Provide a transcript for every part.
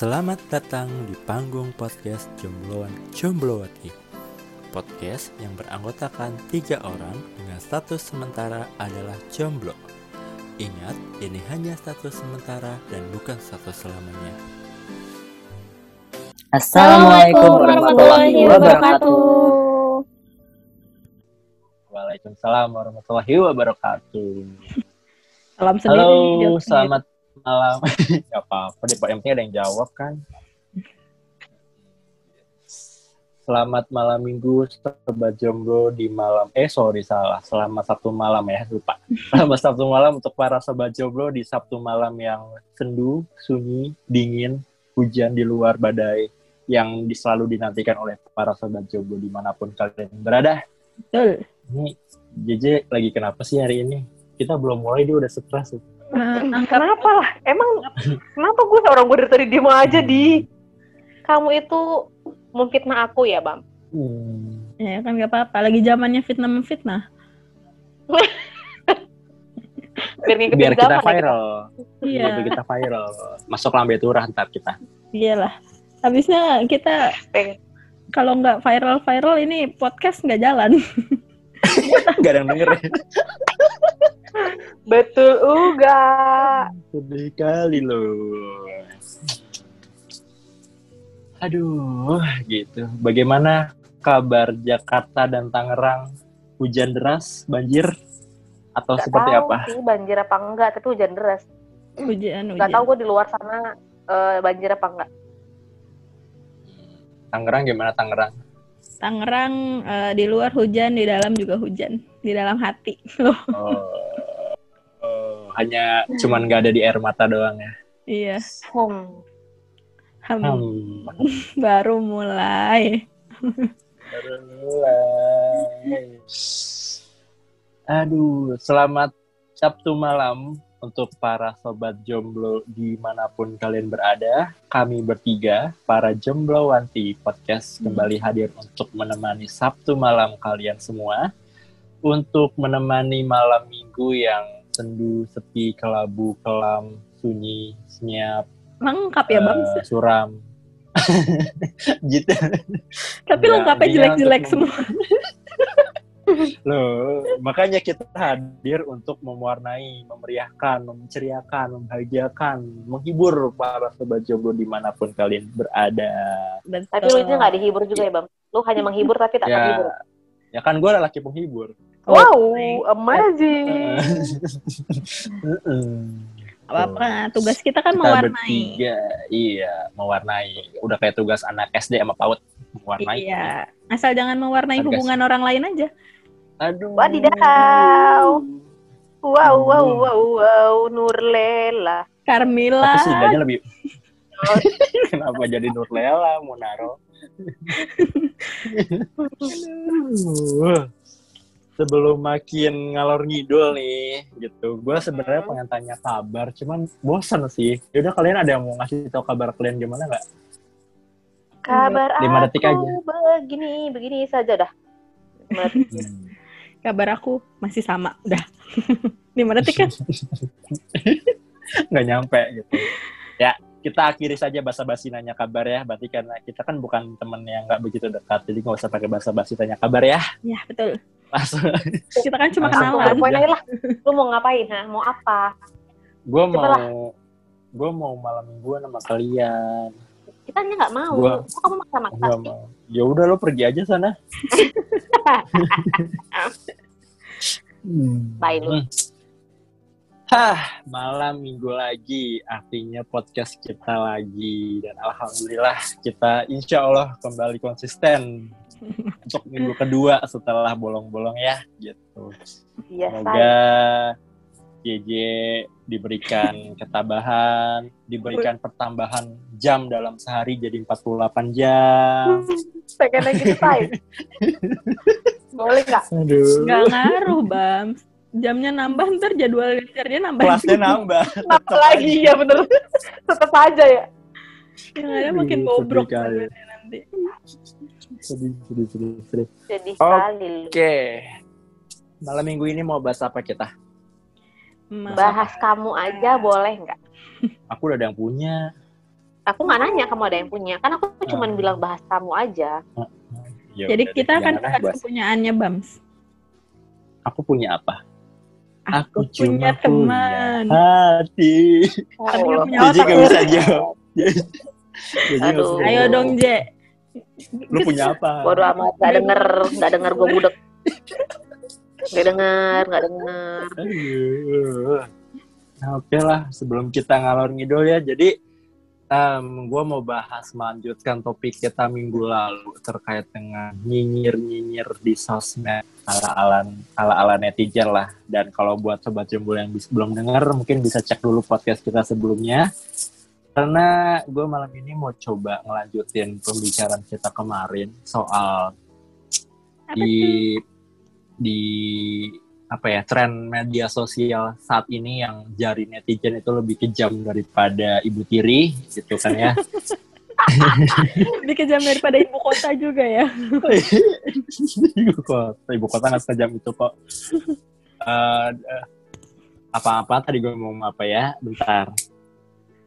Selamat datang di panggung podcast Jombloan Jomblowati Podcast yang beranggotakan tiga orang dengan status sementara adalah jomblo Ingat, ini hanya status sementara dan bukan status selamanya Assalamualaikum warahmatullahi wabarakatuh. Waalaikumsalam warahmatullahi wabarakatuh. Salam sendiri. Halo, selamat malam. Gak apa-apa deh. Yang penting ada yang jawab kan. Selamat malam minggu, sobat jomblo di malam. Eh, sorry salah. Selamat Sabtu malam ya, lupa. Selamat Sabtu malam untuk para sobat jomblo di Sabtu malam yang sendu, sunyi, dingin, hujan di luar badai yang selalu dinantikan oleh para sobat jomblo di mana pun kalian berada. Betul. Ini JJ lagi kenapa sih hari ini? Kita belum mulai dia udah stres. Angkat Kenapa lah? Emang kenapa gue orang gue dari tadi diem aja di? Kamu itu memfitnah aku ya, Bam? Hmm. ya kan gak apa-apa. Lagi zamannya fitnah memfitnah. Biar Biar kita zaman ya. viral. Iya, Biar kita viral. Masuk lambe turah ntar kita. iyalah. Habisnya kita kalau nggak viral-viral ini podcast nggak jalan. Gak ada yang denger ya. Betul uga. Sedih kali loh. Aduh, gitu. Bagaimana kabar Jakarta dan Tangerang? Hujan deras, banjir, atau Gak seperti tahu apa? sih banjir apa enggak, tapi hujan deras. Hujan, hujan. Gak tahu gue di luar sana eh, banjir apa enggak. Tangerang gimana Tangerang? Tangerang eh, di luar hujan, di dalam juga hujan. Di dalam hati. Loh, oh, hanya cuman gak ada di air mata doang ya. iya. Hmm. Hmm, Hmm. Baru mulai. Baru mulai. Aduh, selamat Sabtu malam untuk para sobat jomblo di mana pun kalian berada. Kami bertiga, para jomblo wanti podcast Hmm. kembali hadir untuk menemani Sabtu malam kalian semua. Untuk menemani malam minggu yang sendu, sepi, kelabu, kelam, sunyi, senyap, Lengkap ya, Bang. eh, suram. gitu. Tapi Enggak, lengkapnya jelek-jelek semua. Loh, makanya kita hadir untuk mewarnai, memeriahkan, menceriakan, membahagiakan, menghibur para sobat jomblo di mana pun kalian berada. Betul. Tapi lu ini nggak dihibur juga ya, Bam? Lu hanya menghibur tapi tak. Ya, ya kan gue laki penghibur. Wow, amazing. Apa-apa tugas kita kan Kita mewarnai bertiga, iya, mewarnai. Udah kayak tugas anak SD sama PAUD, mewarnai. iya asal jangan mewarnai Tugas. hubungan orang lain aja Aduh. Wadidaw. Wow, wow, wow, wow, Nurlela. Carmila Tapi setidaknya lebih... Kenapa jadi Nurlela, Munaro? Sebelum makin ngalor ngidul nih, gitu. Gue sebenarnya pengen tanya kabar, cuman bosan sih. Yaudah kalian ada yang mau ngasih tahu kabar kalian gimana nggak? Kabar Lima aku detik aja. begini, begini saja dah. Hmm. kabar aku masih sama udah lima detik kan nggak nyampe gitu. Ya, kita akhiri saja basa-basi nanya kabar ya. Berarti karena kita kan bukan temen yang nggak begitu dekat, jadi nggak usah pakai basa-basi tanya kabar ya. ya betul Langsung. kita kan cuma kenalan berpoin aja lah. Lu mau ngapain, ha? Mau apa? gue mau gue mau malam mingguan sama kalian. Kita hanya nggak mau. Gua- Kok kamu maksa-maksa sih? mau. Ya udah lo pergi aja sana. Hmm. Bye lu. Hah, malam minggu lagi, artinya podcast kita lagi dan alhamdulillah kita insya Allah kembali konsisten untuk minggu kedua setelah bolong-bolong ya, gitu. Iya, Semoga JJ diberikan ketabahan, diberikan pertambahan jam dalam sehari jadi 48 jam. Pengen lagi. Boleh nggak? Nggak ngaruh bam jamnya nambah ntar jadwal kerjanya nambah Kelasnya nambah. Apa lagi ya bener. Tetap aja ya. yang ada makin bobrok kali. badannya nanti Sedih, sedih, sedih, sedih. Sekali. Oke. Malam minggu ini mau bahas apa kita? Ma- Bahas kamu aja boleh nggak? Aku udah ada yang punya. Aku nggak nanya kamu ada yang punya, kan aku cuma Hmm. bilang bahas kamu aja. Ya Jadi kita deh, akan bahas. kepunyaannya Bams. Aku punya apa? Aku punya teman. hati. Tapi nggak punya Jadi otak. gak bisa jawab. Aduh. Ayo dong, Je. Lu punya apa? Bodoh amat, nggak denger, nggak denger gue budek. Nggak denger, nggak denger. Aduh. Nah, Oke lah, sebelum kita ngalor ngidul ya, jadi gue mau bahas melanjutkan topik kita minggu lalu terkait dengan nyinyir-nyinyir di sosmed ala-ala ala-ala netizen lah. Dan kalau buat sobat jembul yang bis- belum dengar, mungkin bisa cek dulu podcast kita sebelumnya. Karena gue malam ini mau coba ngelanjutin pembicaraan kita kemarin soal Apa di di apa ya tren media sosial saat ini yang jari netizen itu lebih kejam daripada ibu tiri gitu kan ya. Lebih kejam daripada ibu kota juga ya. ibu kota ibu kota nggak sekejam itu kok. Eh, apa-apa tadi gue mau ngomong apa ya bentar.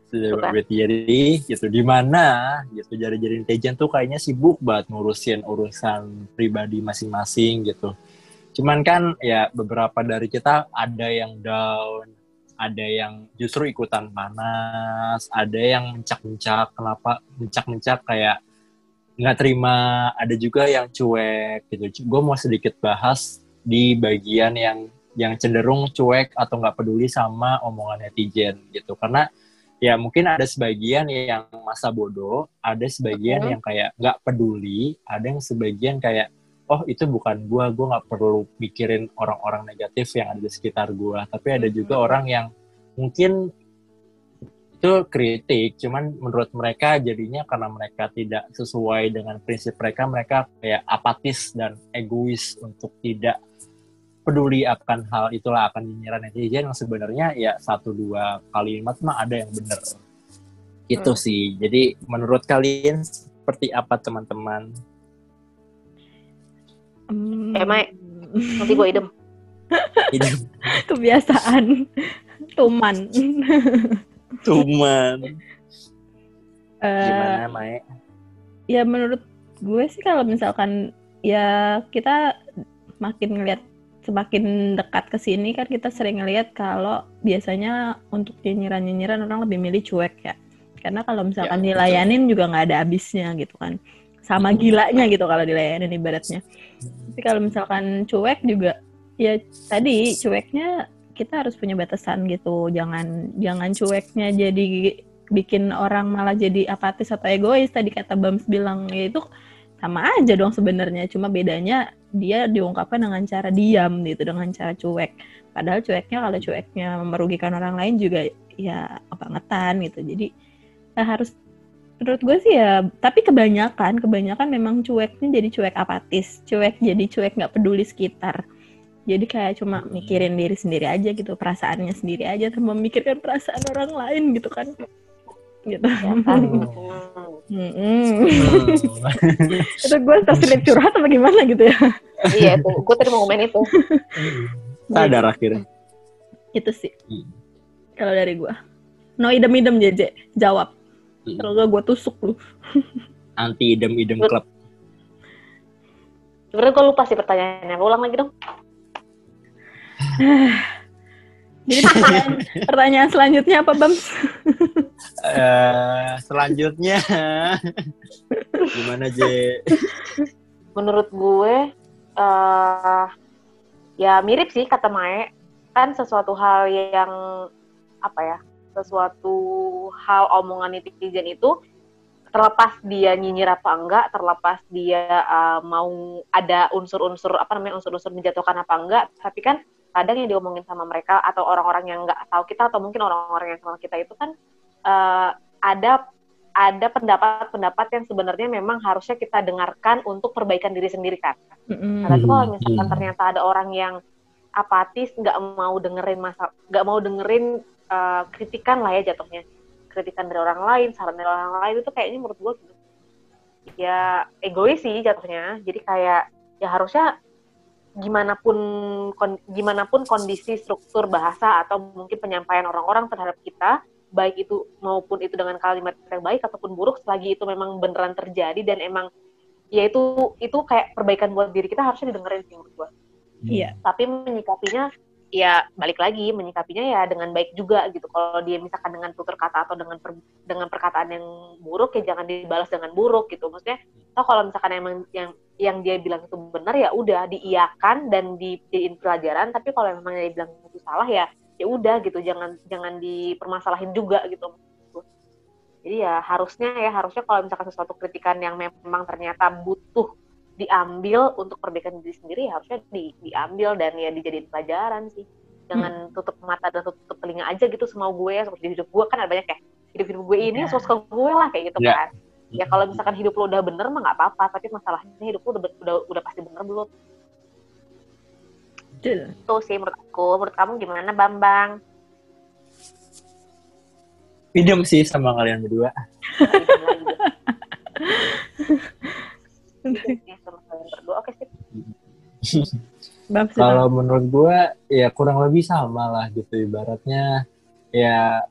Ibu tiri gitu. Di mana gitu jari-jari netizen tuh kayaknya sibuk banget ngurusin urusan pribadi masing-masing gitu cuman kan ya beberapa dari kita ada yang down ada yang justru ikutan panas ada yang mencak-mencak kenapa mencak-mencak kayak nggak terima ada juga yang cuek gitu. Gue mau sedikit bahas di bagian yang yang cenderung cuek atau nggak peduli sama omongan netizen gitu. Karena ya mungkin ada sebagian yang masa bodoh ada sebagian yang kayak nggak peduli ada yang sebagian kayak oh itu bukan gua gua nggak perlu mikirin orang-orang negatif yang ada di sekitar gua tapi ada juga Mhm. orang yang mungkin itu kritik cuman menurut mereka jadinya karena mereka tidak sesuai dengan prinsip mereka mereka kayak apatis dan egois untuk tidak peduli akan hal itulah akan nyinyiran netizen yang sebenarnya ya satu dua kalimat mah ada yang bener itu Hmm. sih jadi menurut kalian seperti apa teman-teman Hmm. Eh, Mai. Nanti gue idem. hidup Kebiasaan. Tuman. cuman Eh, gimana Mae ya menurut gue sih kalau misalkan ya kita makin ngelihat semakin dekat ke sini kan kita sering ngelihat kalau biasanya untuk nyinyiran-nyinyiran orang lebih milih cuek ya. Karena kalau misalkan Ya, betul. dilayanin juga nggak ada habisnya gitu kan. Sama gilanya gitu kalau dilayanin ibaratnya. Tapi kalau misalkan cuek juga ya tadi cueknya kita harus punya batasan gitu. Jangan jangan cueknya jadi bikin orang malah jadi apatis atau egois tadi kata Bams bilang ya itu sama aja dong sebenarnya cuma bedanya dia diungkapkan dengan cara diam gitu dengan cara cuek padahal cueknya kalau cueknya merugikan orang lain juga ya kebangetan gitu jadi ya harus menurut gue sih ya tapi kebanyakan kebanyakan memang cueknya jadi cuek apatis cuek jadi cuek nggak peduli sekitar jadi kayak cuma mikirin diri sendiri aja gitu perasaannya sendiri aja tanpa memikirkan perasaan orang lain gitu kan gitu Ya kan? Hmm. Hmm. Itu gue terselip curhat apa gimana gitu ya Iya, itu. Gue tadi mau komen itu. sadar akhirnya itu sih Hmm. kalau dari gue no idem idem JJ jawab Hmm. kalau gak gue tusuk lu anti idem idem club Sebenarnya gue lupa sih pertanyaannya. Gue ulang lagi dong. jadi pertanyaan, pertanyaan selanjutnya apa bang Eh, selanjutnya gimana J Menurut gue, eh ya mirip sih kata Mae. Kan sesuatu hal yang, apa ya, sesuatu hal omongan netizen itu, terlepas dia nyinyir apa enggak, terlepas dia eh, mau ada unsur-unsur, apa namanya, unsur-unsur menjatuhkan apa enggak, tapi kan kadang yang diomongin sama mereka atau orang-orang yang nggak tahu kita atau mungkin orang-orang yang kenal kita itu kan eh, ada ada pendapat-pendapat yang sebenarnya memang harusnya kita dengarkan untuk perbaikan diri sendiri kan. Nah, tapi kalau misalkan hmm. ternyata ada orang yang apatis, nggak mau dengerin masa, nggak mau dengerin eh, kritikan lah ya jatuhnya, kritikan dari orang lain, saran dari orang lain itu kayaknya menurut gue gitu. ya egois sih jatuhnya. Jadi kayak ya harusnya gimana pun kon, gimana pun kondisi struktur bahasa atau mungkin penyampaian orang-orang terhadap kita baik itu maupun itu dengan kalimat yang baik ataupun buruk selagi itu memang beneran terjadi dan emang ya itu itu kayak perbaikan buat diri kita harusnya didengerin sih menurut gue Iya. tapi menyikapinya ya balik lagi menyikapinya ya dengan baik juga gitu. Kalau dia misalkan dengan tutur kata atau dengan per- dengan perkataan yang buruk ya jangan dibalas dengan buruk gitu. Maksudnya toh kalau misalkan emang yang yang dia bilang itu benar ya udah diiyakan dan dijadiin pelajaran. Tapi kalau memang dia bilang itu salah ya ya udah gitu. Jangan jangan dipermasalahin juga gitu. Jadi ya harusnya ya harusnya kalau misalkan sesuatu kritikan yang memang ternyata butuh diambil untuk perbaikan diri sendiri ya harusnya di, diambil dan ya dijadiin pelajaran sih. Jangan tutup mata dan tutup telinga aja gitu semau gue seperti di hidup gue. Kan ada banyak kayak hidup hidup gue ini Ya. suka gue lah kayak gitu Ya. kan. Ya kalau misalkan hidup lo udah bener mah nggak apa-apa tapi masalahnya hidup lo udah udah udah pasti bener belum? Betul. tuh sih menurut aku. Menurut kamu gimana Bambang? Idem sih sama kalian berdua. Berdua oke sih. Kalau menurut gue ya kurang lebih sama lah gitu ibaratnya ya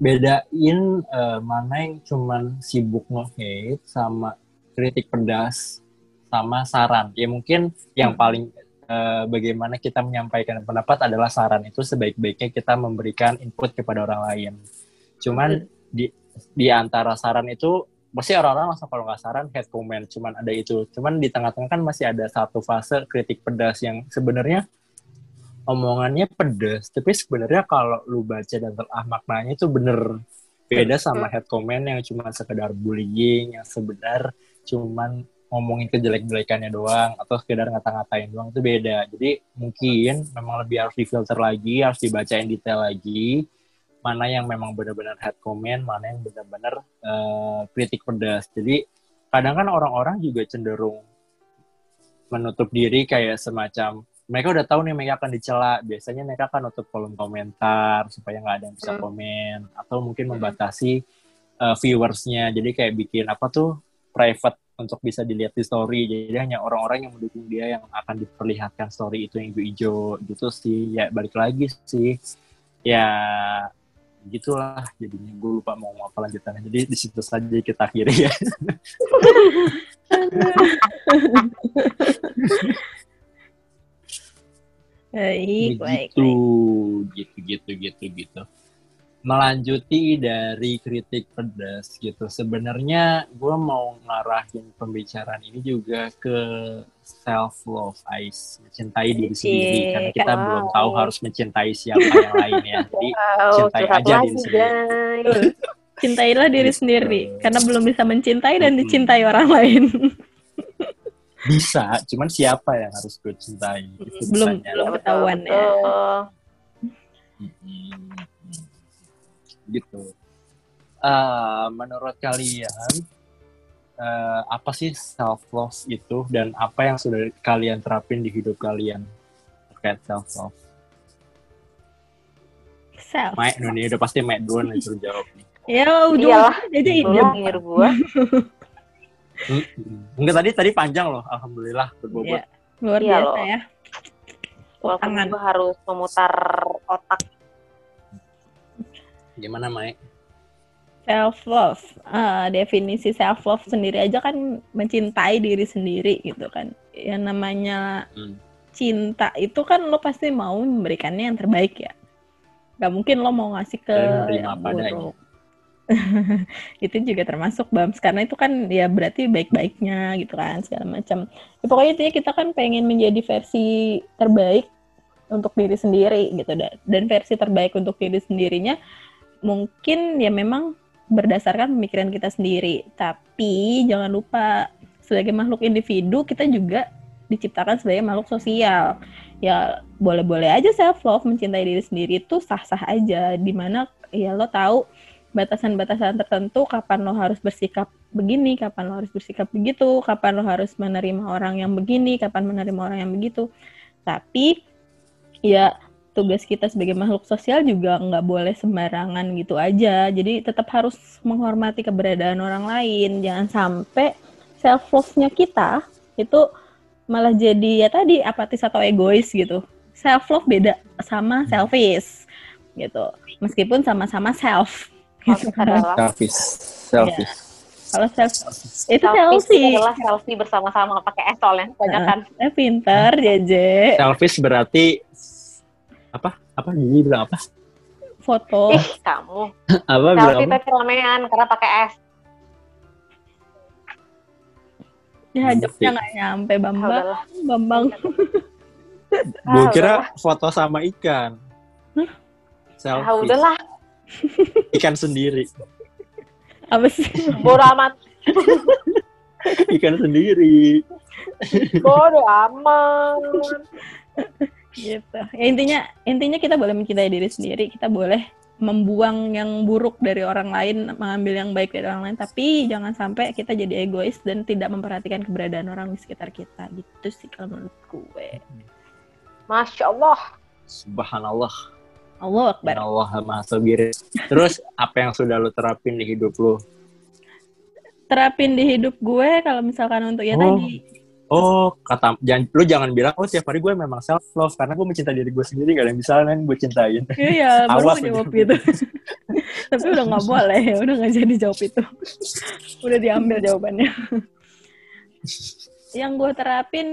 bedain eh, mana yang cuman sibuk nge-hate sama kritik pedas sama saran. Ya mungkin yang paling eh, bagaimana kita menyampaikan pendapat adalah saran itu sebaik-baiknya kita memberikan input kepada orang lain. Cuman di di antara saran itu pasti orang-orang langsung kalau nggak saran head comment cuman ada itu. Cuman di tengah-tengah kan masih ada satu fase kritik pedas yang sebenarnya omongannya pedas tapi sebenarnya kalau lu baca dan telah maknanya itu bener. Beda sama head comment yang cuma sekedar bullying yang sebenar cuman ngomongin kejelek-jelekannya doang atau sekedar ngata-ngatain doang itu beda. Jadi mungkin memang lebih harus difilter lagi harus dibacain detail lagi mana yang memang benar-benar head comment, mana yang benar-benar eh, kritik pedas. Jadi kadang kan orang-orang juga cenderung menutup diri kayak semacam mereka udah tahu nih mereka akan dicela. Biasanya mereka akan nutup kolom komentar supaya nggak ada yang bisa Hmm. komen atau mungkin membatasi eh, viewersnya. Jadi kayak bikin apa tuh private untuk bisa dilihat di story. Jadi hanya orang-orang yang mendukung dia yang akan diperlihatkan story itu yang hijau-hijau gitu sih. Ya balik lagi sih. Ya gitulah jadinya. Gue lupa mau ngomong apa lanjutannya. Jadi di situ saja kita akhiri ya. Baik, baik, gitu gitu gitu gitu gitu melanjuti dari kritik pedas gitu. Sebenarnya gue mau ngarahin pembicaraan ini juga ke self love Ais mencintai diri sendiri. Cie, karena kita wow. belum tahu harus mencintai siapa yang lain ya. Jadi wow Cintai aja diri sendiri. guys. Cintailah diri sendiri karena belum bisa mencintai dan dicintai orang lain. bisa cuman siapa yang harus gue cintai? Itu Belum- belum ketahuan ya. Gitu Eh, menurut kalian eh, apa sih self love itu dan apa yang sudah kalian terapin di hidup kalian terkait self love Self. Mike nih udah pasti Mike duluan yang suruh jawab nih Ya, udah jadi jawab. denger gue Mm-mm. enggak tadi tadi panjang loh alhamdulillah berbobot Iya, luar Iya biasa loh. ya. walaupun gue harus memutar otak gimana Mike Self love. definisi self love sendiri aja kan mencintai diri sendiri gitu kan. Yang namanya Hmm. cinta itu kan lo pasti mau memberikannya yang terbaik ya. Gak mungkin lo mau ngasih ke yang buruk. itu juga termasuk Bams karena itu kan ya berarti baik-baiknya gitu kan segala macam. Ya, pokoknya intinya kita kan pengen menjadi versi terbaik untuk diri sendiri gitu dan versi terbaik untuk diri sendirinya mungkin ya memang berdasarkan pemikiran kita sendiri. Tapi jangan lupa sebagai makhluk individu kita juga diciptakan sebagai makhluk sosial. Ya boleh-boleh aja self love mencintai diri sendiri itu sah-sah aja di mana ya lo tahu batasan-batasan tertentu kapan lo harus bersikap begini, kapan lo harus bersikap begitu, kapan lo harus menerima orang yang begini, kapan menerima orang yang begitu. Tapi ya tugas kita sebagai makhluk sosial juga nggak boleh sembarangan gitu aja. Jadi tetap harus menghormati keberadaan orang lain. Jangan sampai self love-nya kita itu malah jadi ya tadi apatis atau egois gitu. Self love beda sama selfish. gitu. Meskipun sama-sama self. Gitu. Selfish. Selfish. Kalau self itu selfie selfie. adalah selfie bersama-sama pakai es soalnya banyak kan Eh pinter, Jeje. Selfish berarti apa? Apa Gigi bilang apa? Foto. ih kamu Apa bilang apa? tapi ramean karena pakai es Ya joknya nggak nyampe Ah, Bambang. udahlah Bambang. Gue Ah, kira foto sama ikan. ah Selfie. udahlah Ikan sendiri. Apa sih? bodo amat Ikan sendiri. bodo amat gitu. Ya intinya intinya kita boleh mencintai diri sendiri, kita boleh membuang yang buruk dari orang lain, mengambil yang baik dari orang lain, tapi jangan sampai kita jadi egois dan tidak memperhatikan keberadaan orang di sekitar kita. Gitu sih kalau menurut gue. masya Allah Subhanallah. Allah Ya Akbar. Allah Maha Sabir. Terus apa yang sudah lu terapin di hidup lu? Terapin di hidup gue kalau misalkan untuk ya Oh. tadi Oh, kata jangan lu jangan bilang oh tiap hari gue memang self love karena gue mencintai diri gue sendiri gak ada yang bisa kan gue cintain. Iya, baru Awas mau jawab itu. Tapi udah nggak boleh, udah nggak jadi jawab itu. udah diambil jawabannya. yang gue terapin,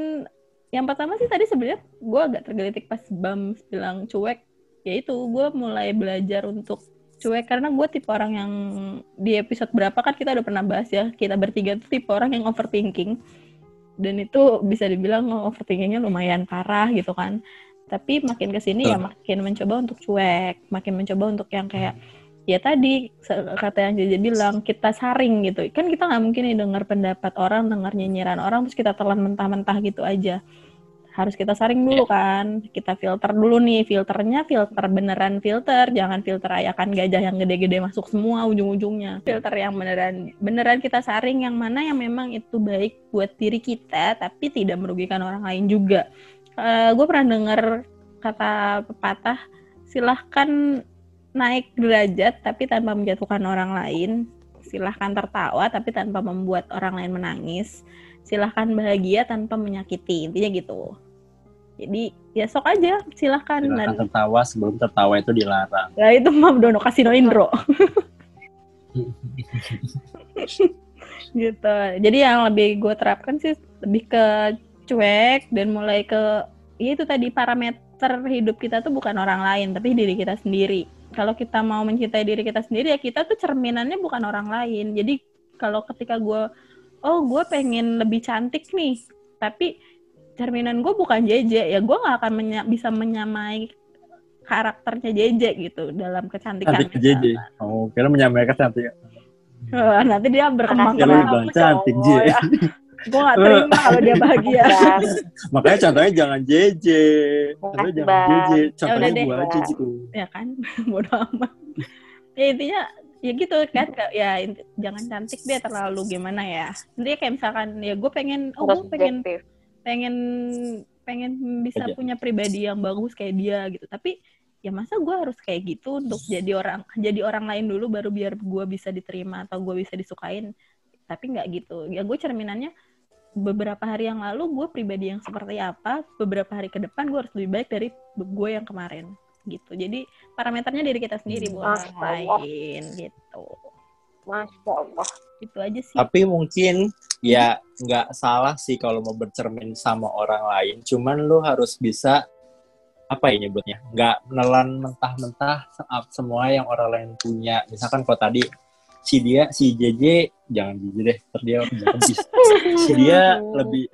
yang pertama sih tadi sebenarnya gue agak tergelitik pas Bam bilang cuek. Yaitu gue mulai belajar untuk cuek karena gue tipe orang yang di episode berapa kan kita udah pernah bahas ya kita bertiga tuh tipe orang yang overthinking dan itu bisa dibilang overthinkingnya lumayan parah gitu kan. Tapi makin ke sini ya Betul. makin mencoba untuk cuek makin mencoba untuk yang kayak ya tadi kata yang Jaja bilang kita saring gitu. Kan kita nggak mungkin nih dengar pendapat orang dengar nyinyiran orang terus kita telan mentah-mentah gitu aja harus kita saring dulu kan. Kita filter dulu nih filternya filter beneran filter. Jangan filter ayakan gajah yang gede-gede masuk semua ujung-ujungnya. Filter yang beneran beneran kita saring yang mana yang memang itu baik buat diri kita tapi tidak merugikan orang lain juga. Gue pernah dengar kata pepatah silahkan naik derajat tapi tanpa menjatuhkan orang lain. Silahkan tertawa tapi tanpa membuat orang lain menangis. Silahkan bahagia tanpa menyakiti. Intinya gitu jadi ya sok aja silahkan Silakan dan tertawa sebelum tertawa itu dilarang. ya itu mah Dono Kasino Indro. Gitu. Jadi yang lebih gue terapkan sih lebih ke cuek dan mulai ke ya itu tadi parameter hidup kita tuh bukan orang lain tapi diri kita sendiri. Kalau kita mau mencintai diri kita sendiri ya kita tuh cerminannya bukan orang lain. Jadi kalau ketika gue oh gue pengen lebih cantik nih tapi cerminan gue bukan JJ ya gue nggak akan menya- bisa menyamai karakternya JJ gitu dalam kecantikan Cantik JJ. Oh, kira menyampaikan cantik. Wah, nanti dia berkembang lu bilang cantik, J. gue gak terima kalau dia bahagia Makanya contohnya jangan JJ. Contohnya jangan. JJ. Ya Contohnya gua aja gitu. ya kan bodo amat ya intinya ya gitu kan ya jangan cantik dia terlalu gimana ya intinya kayak misalkan ya gue pengen oh gue pengen subjektif. Pengen pengen bisa Aja. punya pribadi yang bagus kayak dia gitu. Tapi ya masa gue harus kayak gitu untuk jadi orang jadi orang lain dulu baru biar gue bisa diterima atau gue bisa disukain. Tapi nggak gitu. Ya gue cerminannya beberapa hari yang lalu gue pribadi yang seperti apa beberapa hari ke depan gue harus lebih baik dari gue yang kemarin. Gitu. Jadi parameternya diri kita sendiri bukan orang Masya Allah. lain gitu Masya Allah. itu aja sih Tapi mungkin ya nggak salah sih kalau mau bercermin sama orang lain. Cuman lu harus bisa apa ya nyebutnya? Nggak menelan mentah-mentah se- semua yang orang lain punya. Misalkan kalau tadi si dia si JJ jangan JJ deh, ntar dia udah habis. Si dia lebih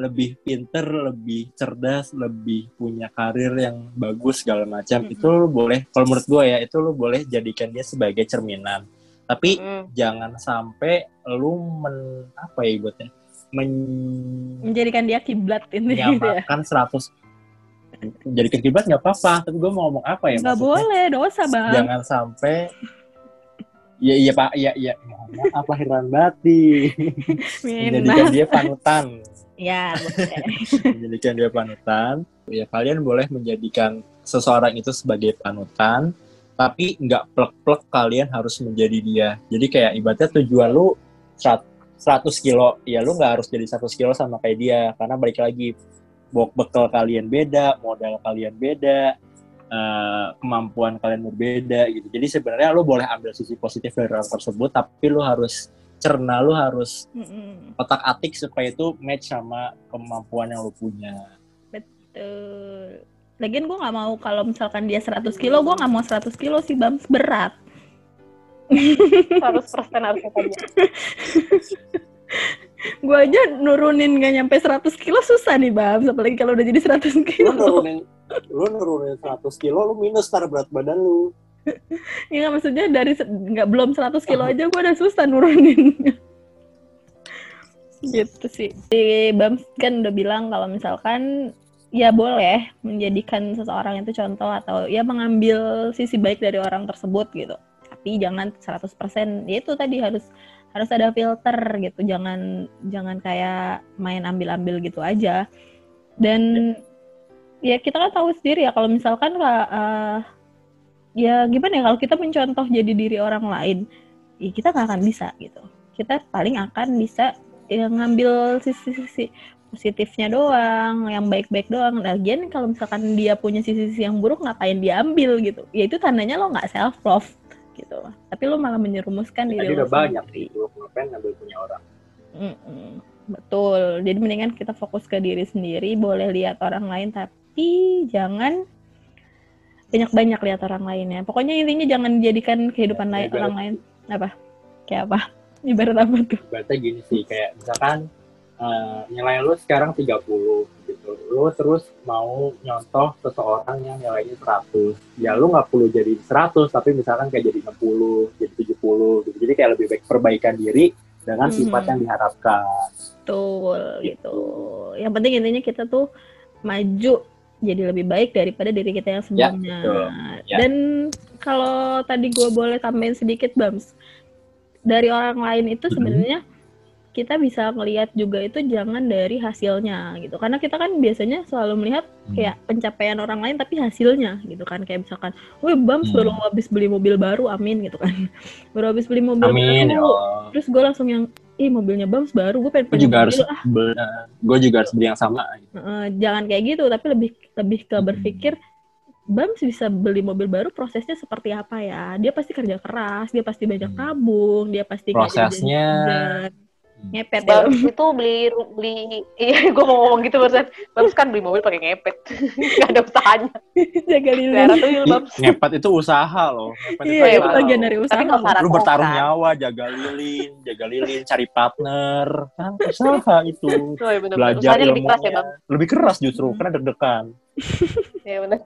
lebih pinter, lebih cerdas, lebih punya karir yang bagus segala macam. Mm-mm. Itu lu boleh, kalau menurut gue ya, itu lu boleh jadikan dia sebagai cerminan. Tapi Hmm. jangan sampai lu men apa ya ibaratnya men- menjadikan dia kiblat ini. gitu ya menyamakan 100 jadi kiblat nggak apa-apa tapi gue mau ngomong apa ya nggak maksudnya? boleh dosa bang. Jangan sampai ya iya pak. Ya ya mohon maaf lahiran batin. Menjadikan dia panutan. Ya boleh. menjadikan dia panutan. Ya kalian boleh menjadikan seseorang itu sebagai panutan tapi nggak plek-plek kalian harus menjadi dia jadi kayak ibaratnya tujuan lu serat- 100 kilo ya lu nggak harus jadi 100 kilo sama kayak dia karena balik lagi bok bekal kalian beda modal kalian beda eh, kemampuan kalian berbeda gitu. Jadi sebenarnya lu boleh ambil sisi positif dari orang tersebut, tapi lu harus cerna, lu harus otak atik supaya itu match sama kemampuan yang lu punya. Betul. Lagian gue nggak mau kalau misalkan dia 100 kilo, gue nggak mau 100 kilo sih, Bams. Berat. 100% harus ketemu. Gue aja nurunin gak nyampe 100 kilo susah nih, Bams. Apalagi kalau udah jadi 100 Lu kilo. nurunin, lu nurunin 100 kilo, lu minus tar berat badan lu. Ya nggak, maksudnya dari nggak belum 100 kilo aja gue udah susah nurunin. gitu sih. Di Bams kan udah bilang kalau misalkan ya boleh menjadikan seseorang itu contoh atau ya mengambil sisi baik dari orang tersebut gitu. Tapi jangan 100% ya itu tadi harus harus ada filter gitu. Jangan jangan kayak main ambil-ambil gitu aja. Dan ya kita kan tahu sendiri ya kalau misalkan eh, ya gimana ya kalau kita mencontoh jadi diri orang lain ya kita nggak akan bisa gitu kita paling akan bisa ya, ngambil sisi-sisi positifnya doang yang baik-baik doang lagian kalau misalkan dia punya sisi-sisi yang buruk ngapain diambil gitu ya itu tandanya lo nggak self love gitu tapi lo malah menyerumuskan diri Tadi lo udah banyak gitu, ngapain ngambil punya orang. Mm-mm. Betul. Jadi mendingan kita fokus ke diri sendiri, boleh lihat orang lain tapi jangan banyak-banyak lihat orang lainnya. Pokoknya intinya jangan jadikan kehidupan Ya, lain orang lain apa? Kayak apa? Ibarat apa tuh? Berarti gini sih, kayak misalkan eh, nilai lu sekarang 30 gitu. Lu terus mau nyontoh seseorang yang nilainya 100. Ya lu nggak perlu jadi 100, tapi misalkan kayak jadi 60, jadi 70 gitu. Jadi kayak lebih baik perbaikan diri dengan Mhm. sifat yang diharapkan. Betul gitu. Yang penting intinya kita tuh maju jadi lebih baik daripada diri kita yang sebelumnya. betul. Ya. Dan kalau tadi gue boleh tambahin sedikit Bams, dari orang lain itu Mhm. sebenarnya kita bisa melihat juga itu jangan dari hasilnya gitu. Karena kita kan biasanya selalu melihat Hmm. kayak pencapaian orang lain tapi hasilnya gitu kan kayak misalkan, "Wih, Bams Hmm. baru habis beli mobil baru, amin" gitu kan. Baru habis beli mobil Amin ya baru. Allah. Terus gue langsung yang, "Ih, mobilnya Bams baru, gue pengen Gue juga harus ah." gue juga harus beli yang sama. Heeh, jangan kayak gitu tapi lebih lebih ke Hmm. berpikir Bams bisa beli mobil baru prosesnya seperti apa ya dia pasti kerja keras dia pasti banyak tabung dia pasti Prosesnya. jajan-jajan. Ngepet ya. itu beli beli iya gue mau ngomong gitu barusan Bams kan beli mobil pakai ngepet. Nggak ada usahanya. Jaga Bams ngepet itu usaha loh. Ngepet iya itu usaha bagian dari usaha tapi nggak usah lu bertaruh kan? nyawa jaga lilin jaga lilin cari partner. Kan usaha itu. Oh, iya bener, belajar usahanya lebih keras ya ilmunya. Bang. Lebih keras justru Hmm. karena deg-degan. Iya bener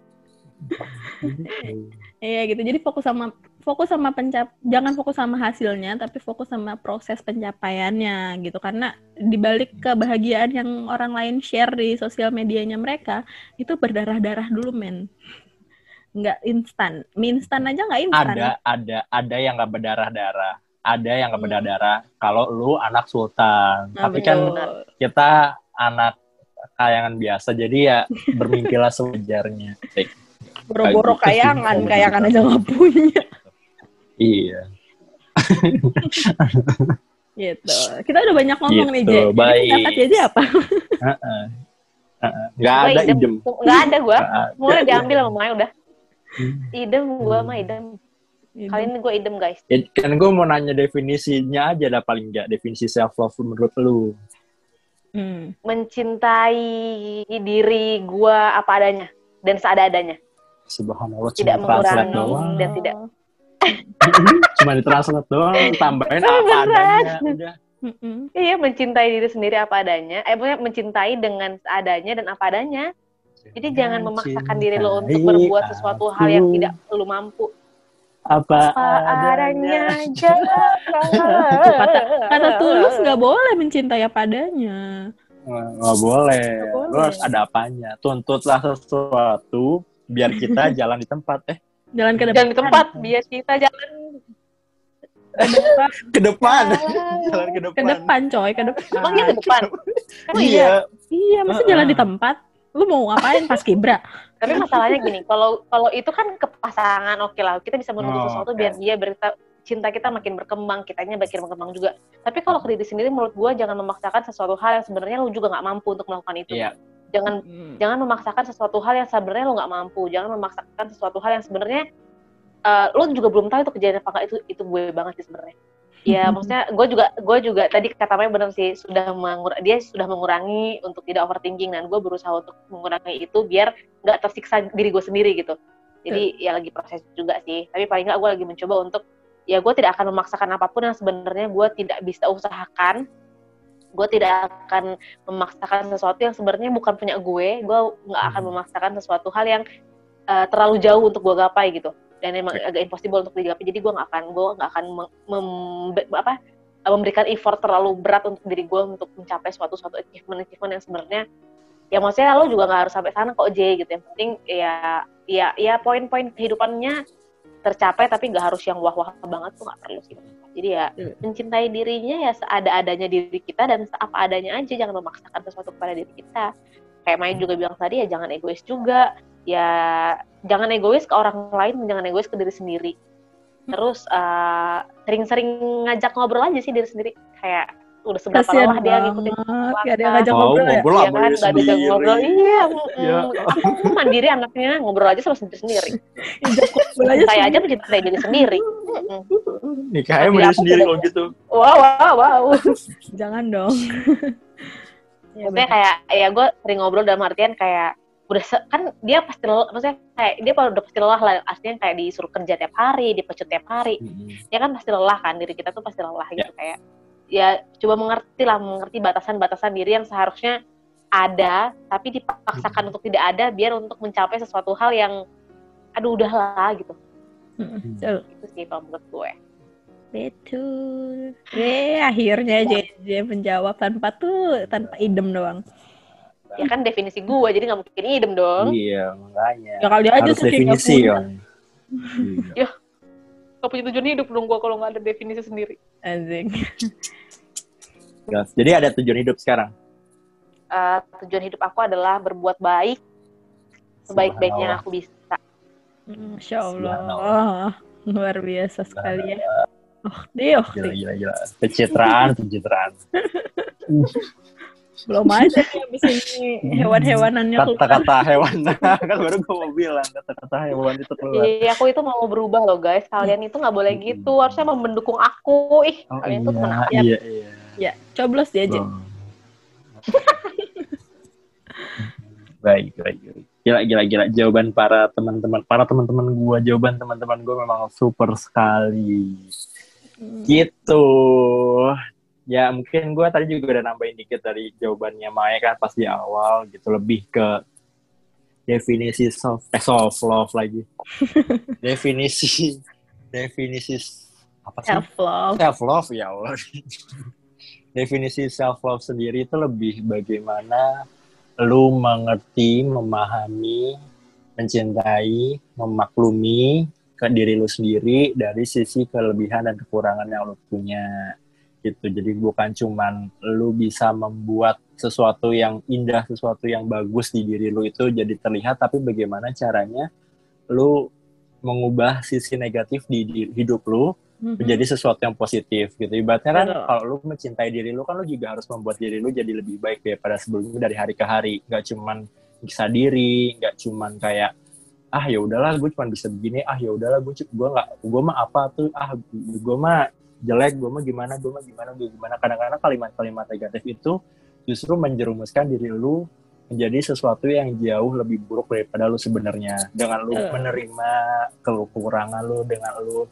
iya gitu. Jadi fokus sama fokus sama pencap jangan fokus sama hasilnya tapi fokus sama proses pencapaiannya gitu. Karena dibalik kebahagiaan yang orang lain share di sosial medianya mereka itu berdarah-darah dulu men. Nggak instan. Mie instan aja nggak instan ada ada ada yang nggak berdarah-darah. Ada yang nggak Hmm. berdarah kalau lu anak sultan. Nah, tapi kan kita anak kayangan biasa jadi ya bermimpilah sewajarnya. boro-boro gitu kayangan kayangan aja nggak punya. Iya. Gitu. Kita udah banyak ngomong nih Gitu, Je Jadi baik. pendapat apa? Heeh. Heeh. nggak Gua ada idem. idem. Nggak ada gue mulai diambil sama Maya udah. Hmm. idem gue mah idem. Kali ini gue idem guys. Ya, kan gue mau nanya definisinya aja lah paling nggak. Definisi self love menurut lu. Hmm. mencintai diri gue apa adanya dan seada-adanya subhanallah Tidak mengurangi. doang dan tidak. cuma ditranslate doang tambahin apa adanya udah. Iya, mencintai diri sendiri apa adanya. Eh, maksudnya mencintai dengan seadanya dan apa adanya. Jadi jangan memaksakan diri lo untuk berbuat sesuatu hal yang tidak lo mampu. apa, Apa adanya aja. kata kata tulus nggak boleh mencintai apa adanya nggak boleh. Boleh. Lo harus ada apanya. Tuntutlah sesuatu biar kita jalan di tempat. Eh, jalan ke depan Jangan di tempat, biar kita jalan ke depan. jalan ke depan. ke depan coy ke depan Emangnya ke depan? Iya? Iya. iya masa jalan di tempat lu mau ngapain pas kibra Tapi masalahnya gini, kalau kalau itu kan ke pasangan, oke lah, kita bisa menuntut Oh, sesuatu biar dia berita cinta kita makin berkembang, kitanya makin berkembang juga. Tapi kalau ke diri sendiri, menurut gua jangan memaksakan sesuatu hal yang sebenarnya lu juga nggak mampu untuk melakukan itu. Iya. Jangan Hmm. jangan memaksakan sesuatu hal yang sebenarnya lo nggak mampu. Jangan memaksakan sesuatu hal yang sebenarnya eh, lo juga belum tahu itu kejadian apa nggak. Itu itu gue banget sih sebenarnya. Ya maksudnya gue juga gue juga tadi kata Maya benar sih sudah mengur dia sudah mengurangi untuk tidak overthinking dan gue berusaha untuk mengurangi itu biar nggak tersiksa diri gue sendiri gitu. Jadi ya lagi proses juga sih. Tapi paling nggak gue lagi mencoba untuk ya gue tidak akan memaksakan apa pun yang sebenarnya gue tidak bisa usahakan gue tidak akan memaksakan sesuatu yang sebenarnya bukan punya gue gue nggak akan Hmm. memaksakan sesuatu hal yang eh, terlalu jauh untuk gue gapai gitu. Dan emang agak impossible untuk digapai. Jadi gue nggak akan gue nggak akan mem- mem- apa memberikan effort terlalu berat untuk diri gue untuk mencapai suatu suatu achievement achievement yang sebenarnya ya maksudnya lo juga nggak harus sampai sana kok J gitu. Yang penting ya ya ya poin-poin kehidupannya tercapai tapi nggak harus yang wah-wah banget tuh nggak perlu sih. Jadi ya Hmm. mencintai dirinya ya seada-adanya diri kita dan seapa adanya aja jangan memaksakan sesuatu kepada diri kita. Kayak Maya juga bilang tadi ya jangan egois juga. Ya jangan egois ke orang lain jangan egois ke diri sendiri. Terus eh, sering-sering ngajak ngobrol aja sih diri sendiri. Kayak udah seberapa Kasian lelah dia ngikutin. Gak ada yang ngajak ngobrol ya? ngobrol Iya sama kan, diri gak ada yang sendiri. ngobrol. Iya, Ya. mm, aku mandiri anaknya ngobrol aja sama sendiri sendiri. Saya aja sendiri. mencintai diri sendiri. Nikahnya aku sendiri kalau gitu. Wow, wow, wow. Jangan dong. ya, Maksudnya kayak ya gue sering ngobrol dalam artian kayak udah se- kan dia pasti lelah, maksudnya kayak dia udah pasti lelah lah artinya kayak disuruh kerja tiap hari dipecut tiap hari dia kan pasti lelah kan diri kita tuh pasti lelah gitu kayak ya coba mengerti lah mengerti batasan-batasan diri yang seharusnya ada tapi dipaksakan untuk tidak ada biar untuk mencapai sesuatu hal yang aduh udahlah gitu Mm, betul. itu sih kalau menurut gue Betul. Eh, akhirnya JJ menjawab tanpa tuh, tanpa idem doang. ya kan definisi gue jadi nggak mungkin idem dong Iya, makanya. Ya kali aja Harus definisi kan. Iya. gak punya tujuan hidup dong gue kalau nggak ada definisi sendiri Anjing. Jelas. Jadi ada tujuan hidup sekarang. Eh, tujuan hidup aku adalah berbuat baik sebaik-baiknya yang aku bisa Masya Allah. Subhanallah. Luar biasa sekali ya. Oh, dia Gila, gila, gila. Pencitraan, pencitraan. belum aja nih abis ini hewan-hewanannya. Kata-kata hewan. kan baru gue mau bilang. Kata-kata hewan itu keluar. Iya, aku itu mau berubah loh guys. Kalian itu nggak boleh gitu. Harusnya mau mendukung aku. Ih, Oh, kalian tuh iya, aku. iya, iya. Ya, coblos dia aja. Baik, baik, baik. Gila, gila, gila. Jawaban para teman-teman, para teman-teman gua, jawaban teman-teman gua memang super sekali. Hmm. Gitu. Ya mungkin gua tadi juga udah nambahin dikit dari jawabannya Maya kan pas di awal gitu lebih ke definisi self eh self love lagi. definisi definisi apa sih? Self love. self love ya Allah. Definisi self love sendiri itu lebih bagaimana lu mengerti, memahami, mencintai, memaklumi ke diri lu sendiri dari sisi kelebihan dan kekurangan yang lu punya gitu. Jadi bukan cuman lu bisa membuat sesuatu yang indah, sesuatu yang bagus di diri lu itu jadi terlihat, tapi bagaimana caranya lu mengubah sisi negatif di hidup lu Mhm. menjadi sesuatu yang positif gitu. Ibaratnya kan Betul. kalau lu mencintai diri lu kan lu juga harus membuat diri lu jadi lebih baik daripada sebelumnya dari hari ke hari. Gak cuman bisa diri, gak cuman kayak ah ya udahlah gue cuma bisa begini, ah ya udahlah gue gue nggak gue mah apa tuh ah gue mah jelek, gue mah gimana, gue mah gimana, gue gimana. Kadang-kadang kalimat-kalimat negatif itu justru menjerumuskan diri lu menjadi sesuatu yang jauh lebih buruk daripada lu sebenarnya. Dengan lu menerima kekurangan lu, dengan lu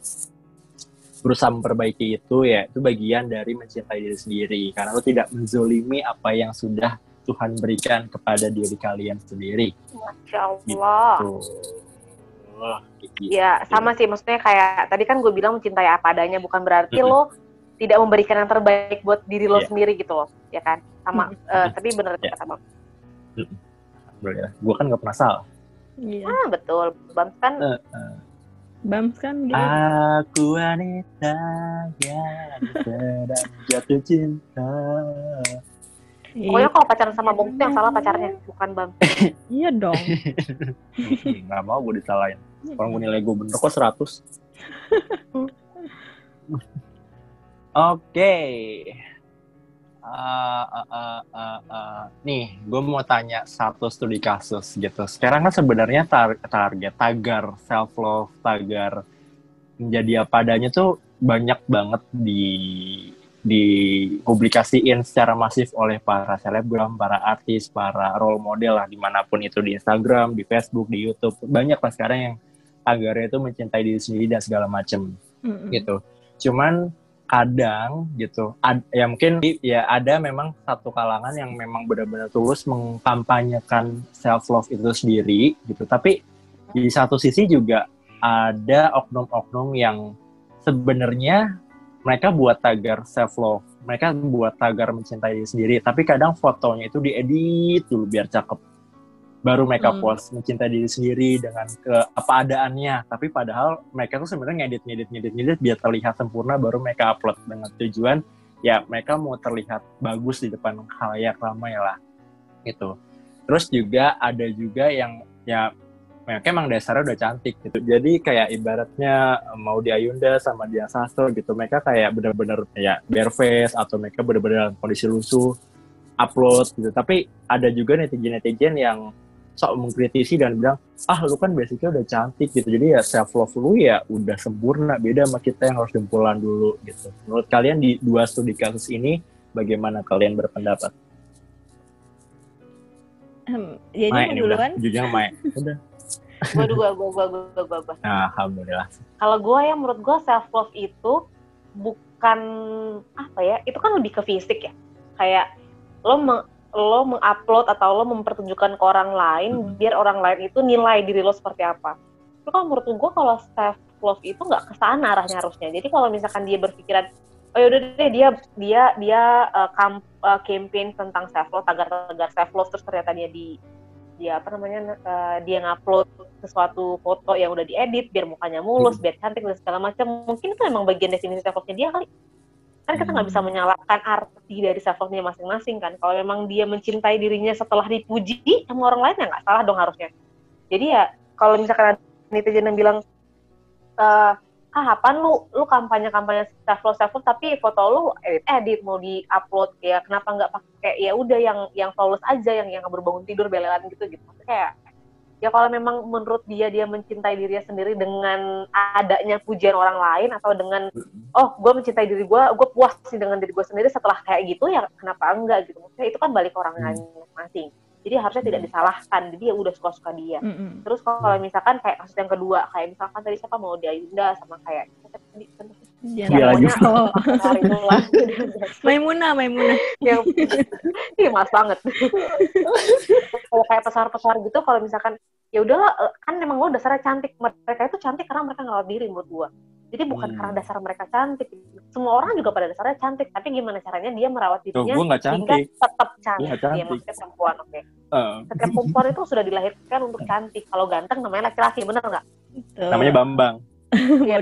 berusaha memperbaiki itu ya itu bagian dari mencintai diri sendiri karena lu tidak menzolimi apa yang sudah Tuhan berikan kepada diri kalian sendiri Masya Allah. Wah, gitu. Ya, sama sih. Maksudnya kayak tadi kan gue bilang mencintai apa adanya, bukan berarti lo tidak memberikan yang terbaik buat diri lo Iya. sendiri gitu loh, ya kan? Sama, eh, tapi bener Iya. kata Bang. Alhamdulillah. gue kan nggak pernah salah Iya. Ah, betul. Bang kan Eh, eh. Bams kan gitu. aku wanita yang sedang jatuh cinta pokoknya kalau pacaran sama tuh yang salah pacarnya, bukan Bang. Iya dong. nggak mau gue disalahin orang gue nilai gue bener kok 100 oke uh, uh, uh, uh, uh, nih, gue mau tanya satu studi kasus gitu. Sekarang kan sebenarnya tar target tagar self love, tagar menjadi apa adanya tuh banyak banget di dipublikasiin secara masif oleh para selebgram, para artis, para role model lah di mana pun itu di Instagram, di Facebook, di YouTube banyak lah sekarang yang tagarnya itu mencintai diri sendiri dan segala macem mm-hmm. gitu. Cuman kadang gitu, ad, ya mungkin ya ada memang satu kalangan yang memang benar-benar tulus mengkampanyekan self love itu sendiri gitu. Tapi di satu sisi juga ada oknum-oknum yang sebenarnya mereka buat tagar self love, mereka buat tagar mencintai diri sendiri, tapi kadang fotonya itu diedit dulu biar cakep. Baru mereka hmm. post mencintai diri sendiri dengan ke apa adaannya, tapi padahal mereka tuh sebenarnya ngedit ngedit ngedit ngedit biar terlihat sempurna baru mereka upload dengan tujuan ya mereka mau terlihat bagus di depan khalayak ramai lah. Gitu. Terus juga ada juga yang ya mereka emang dasarnya udah cantik gitu. Jadi kayak ibaratnya mau di Ayunda sama dia Sastro gitu, mereka kayak bener-bener ya bare face atau mereka bener-bener kondisi lusuh upload gitu. Tapi ada juga netizen-netizen yang sok mengkritisi dan bilang, ah lu kan basicnya udah cantik gitu, jadi ya self love lu ya udah sempurna, beda sama kita yang harus jempulan dulu gitu. Menurut kalian di dua studi kasus ini, bagaimana kalian berpendapat? Um, jadi Mae, duluan? Jujur Mae. Udah gue gue gue gue gue gue gue alhamdulillah kalau gue ya menurut gue self love itu bukan apa ya itu kan lebih ke fisik ya kayak lo lo mengupload atau lo mempertunjukkan ke orang lain hmm. biar orang lain itu nilai diri lo seperti apa itu kan menurut gue kalau self love itu nggak ke sana arahnya harusnya jadi kalau misalkan dia berpikiran oh yaudah deh dia dia dia uh, kamp, uh, campaign tentang self love tagar-tagar self love terus ternyata dia di dia apa namanya uh, dia ngupload sesuatu foto yang udah diedit biar mukanya mulus, hmm. biar cantik dan segala macam. Mungkin itu emang bagian definisi self dia kali. Kan kita nggak bisa hmm. menyalahkan arti dari self masing-masing kan. Kalau memang dia mencintai dirinya setelah dipuji sama orang lain ya nggak salah dong harusnya. Jadi ya kalau misalkan ada netizen yang bilang uh, ah apaan lu lu kampanye kampanye self love self love tapi foto lu edit edit mau di upload ya kenapa nggak pakai ya udah yang yang flawless aja yang yang berbangun tidur belelan gitu gitu kayak ya kalau memang menurut dia dia mencintai dirinya sendiri dengan adanya pujian orang lain atau dengan oh gue mencintai diri gue gue puas sih dengan diri gue sendiri setelah kayak gitu ya kenapa enggak? Gitu. Maksudnya itu kan balik orang lain masing jadi harusnya tidak disalahkan. Jadi ya udah suka-suka dia. Mm -hmm. terus kalau misalkan kayak kasus yang kedua kayak misalkan tadi siapa mau dia Ayunda sama kayak tadi Ya, ya lagi. Oh. Maimuna, Maimuna. Yang iya mas banget. kalau kayak pesar-pesar gitu, kalau misalkan ya udahlah, eh, kan memang lo dasarnya cantik. Mereka itu cantik karena mereka ngerawat diri menurut gua. Jadi bukan hmm. karena dasar mereka cantik. Semua orang juga pada dasarnya cantik, tapi gimana caranya dia merawat dirinya Tuh, sehingga tetap cantik. cantik. Dia maksudnya perempuan, oke. Okay. Uh. Setiap perempuan itu sudah dilahirkan untuk cantik. Kalau ganteng namanya laki-laki, bener nggak? Namanya Bambang. Iya,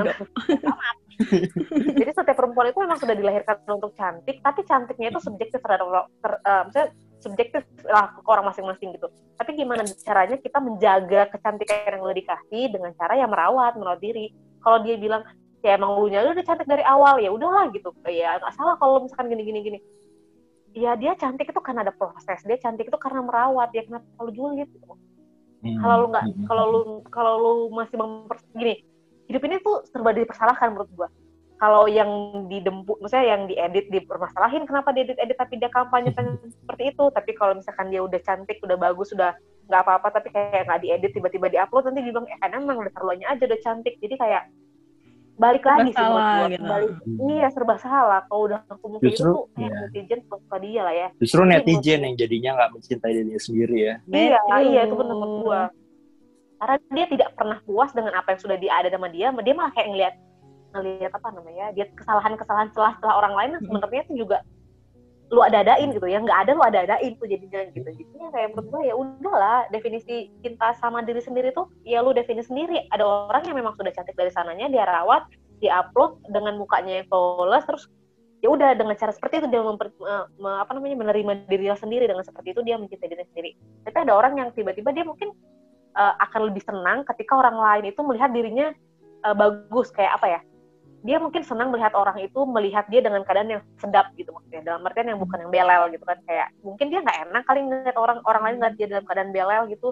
Jadi setiap perempuan itu memang sudah dilahirkan untuk cantik, tapi cantiknya itu subjektif terhadap, ter, uh, maksudnya subjektif lah ke orang masing-masing gitu. Tapi gimana caranya kita menjaga kecantikan yang udah dikasih dengan cara yang merawat, merawat diri. Kalau dia bilang ya emang lu udah cantik dari awal ya udahlah gitu ya nggak salah kalau misalkan gini gini ya dia cantik itu karena ada proses dia cantik itu karena merawat ya kenapa lu julid gitu hmm. kalau lu nggak hmm. kalau lu kalau lu masih memper gini hidup ini tuh serba dipersalahkan menurut gua. Kalau yang didempuk maksudnya yang diedit dipermasalahin kenapa diedit edit tapi dia kampanye seperti itu. Tapi kalau misalkan dia udah cantik udah bagus udah nggak apa-apa tapi kayak nggak diedit tiba-tiba diupload nanti dibilang eh kan emang udah terlalunya aja udah cantik. Jadi kayak balik serba lagi salah, sih gitu. balik iya serba salah. Kalau udah aku mungkin justru, itu ya. netizen suka dia lah ya. Justru netizen yang jadinya nggak mencintai dirinya sendiri ya. Iya iya itu benar menurut gua karena dia tidak pernah puas dengan apa yang sudah dia ada sama dia dia malah kayak ngelihat ngelihat apa namanya dia kesalahan-kesalahan celah-celah orang lain hmm. sebenarnya itu juga lu ada-adain gitu ya. Nggak ada lu ada-adain tuh jadinya gitu. Jadinya kayak menurut gue ya udahlah definisi cinta sama diri sendiri tuh ya lu definisi sendiri. Ada orang yang memang sudah cantik dari sananya dia rawat dia upload dengan mukanya yang flawless terus ya udah dengan cara seperti itu dia memper, me, apa namanya menerima dirinya sendiri. Dengan seperti itu dia mencintai diri sendiri. Tapi ada orang yang tiba-tiba dia mungkin uh, akan lebih senang ketika orang lain itu melihat dirinya uh, bagus. Kayak apa ya? Dia mungkin senang melihat orang itu melihat dia dengan keadaan yang sedap gitu maksudnya. Dalam artian yang bukan yang belel gitu kan. Kayak mungkin dia nggak enak kali ngeliat orang orang lain ngeliat dia dalam keadaan belel gitu.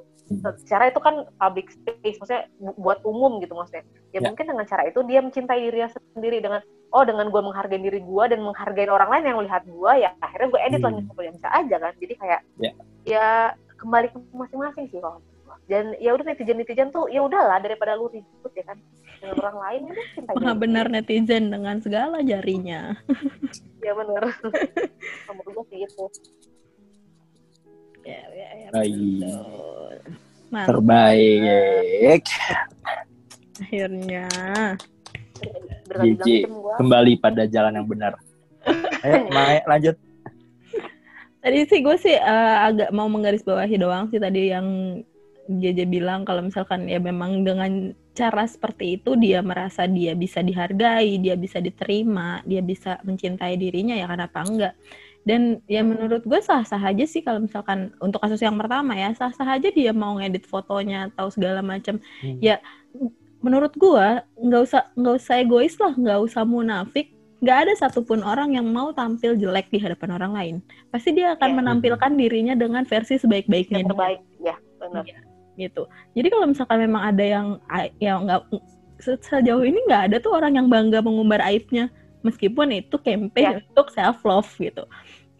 Secara itu kan public space maksudnya buat umum gitu maksudnya. Ya, ya. mungkin dengan cara itu dia mencintai dirinya sendiri dengan oh dengan gue menghargai diri gue dan menghargai orang lain yang melihat gue ya akhirnya gue edit hmm. lagi yang bisa aja kan. Jadi kayak ya, ya kembali ke masing-masing sih kalau dan ya udah netizen netizen tuh ya udahlah daripada lu ribut ya kan? Dengan orang lain udah cinta Maha benar netizen dengan segala jarinya. Ya benar. Kamu gue sih itu. Ya ya ya Baik. terbaik. Akhirnya. Gigi kembali pada jalan yang benar. Ayo Mae, lanjut. Tadi sih gue sih uh, agak mau menggarisbawahi doang sih tadi yang JJ bilang kalau misalkan ya memang dengan cara seperti itu dia merasa dia bisa dihargai, dia bisa diterima, dia bisa mencintai dirinya ya kenapa enggak? Dan ya menurut gue sah-sah aja sih kalau misalkan untuk kasus yang pertama ya sah-sah aja dia mau ngedit fotonya atau segala macam. Hmm. Ya menurut gue nggak usah nggak usah egois lah, nggak usah munafik. Nggak ada satupun orang yang mau tampil jelek di hadapan orang lain. Pasti dia akan ya. menampilkan dirinya dengan versi sebaik-baiknya. Yang terbaik, ya benar. Ya gitu. Jadi kalau misalkan memang ada yang yang nggak sejauh ini nggak ada tuh orang yang bangga mengumbar aibnya meskipun itu campaign yeah. untuk self love gitu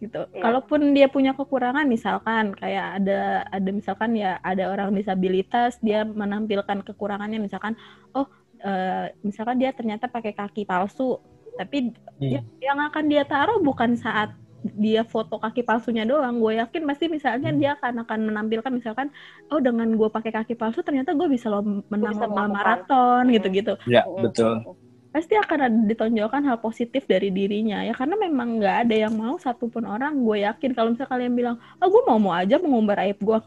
gitu. Yeah. Kalaupun dia punya kekurangan misalkan kayak ada ada misalkan ya ada orang disabilitas dia menampilkan kekurangannya misalkan oh uh, misalkan dia ternyata pakai kaki palsu tapi hmm. yang akan dia taruh bukan saat dia foto kaki palsunya doang gue yakin pasti misalnya hmm. dia akan akan menampilkan misalkan oh dengan gue pakai kaki palsu ternyata gue bisa lo menang lomba maraton hmm. gitu-gitu ya betul pasti akan ada ditonjolkan hal positif dari dirinya ya karena memang nggak ada yang mau satupun orang gue yakin kalau misalnya kalian bilang oh gue mau mau aja mengumbar aib gue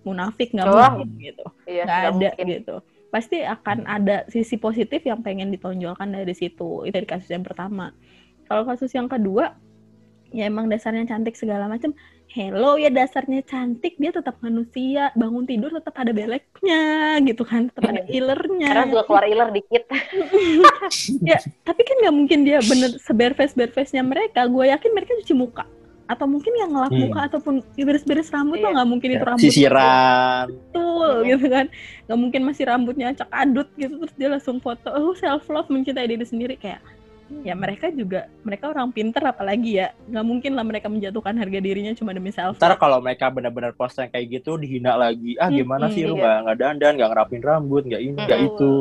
munafik nggak oh. mungkin gitu iya, nggak ada mungkin. gitu pasti akan ada sisi positif yang pengen ditonjolkan dari situ itu dari kasus yang pertama kalau kasus yang kedua ya emang dasarnya cantik segala macam hello ya dasarnya cantik. Dia tetap manusia. Bangun tidur tetap ada beleknya gitu kan. Tetap ada ilernya. Karena juga keluar iler dikit. Ya tapi kan nggak mungkin dia bener seber face ber face nya mereka. Gue yakin mereka cuci muka. Atau mungkin yang ngelap hmm. muka ataupun beres-beres rambut yeah. tuh nggak mungkin ya, itu rambut. sisiran. Betul yeah. gitu kan. Nggak mungkin masih rambutnya acak adut gitu. Terus dia langsung foto oh self love mencintai diri sendiri. Kayak ya mereka juga mereka orang pinter apalagi ya. Nggak mungkin lah mereka menjatuhkan harga dirinya cuma demi self. Ntar kalau mereka benar-benar post yang kayak gitu dihina lagi. Ah gimana hmm, sih lu? iya. nggak nggak dandan nggak ngerapin rambut nggak ini nggak hmm. itu.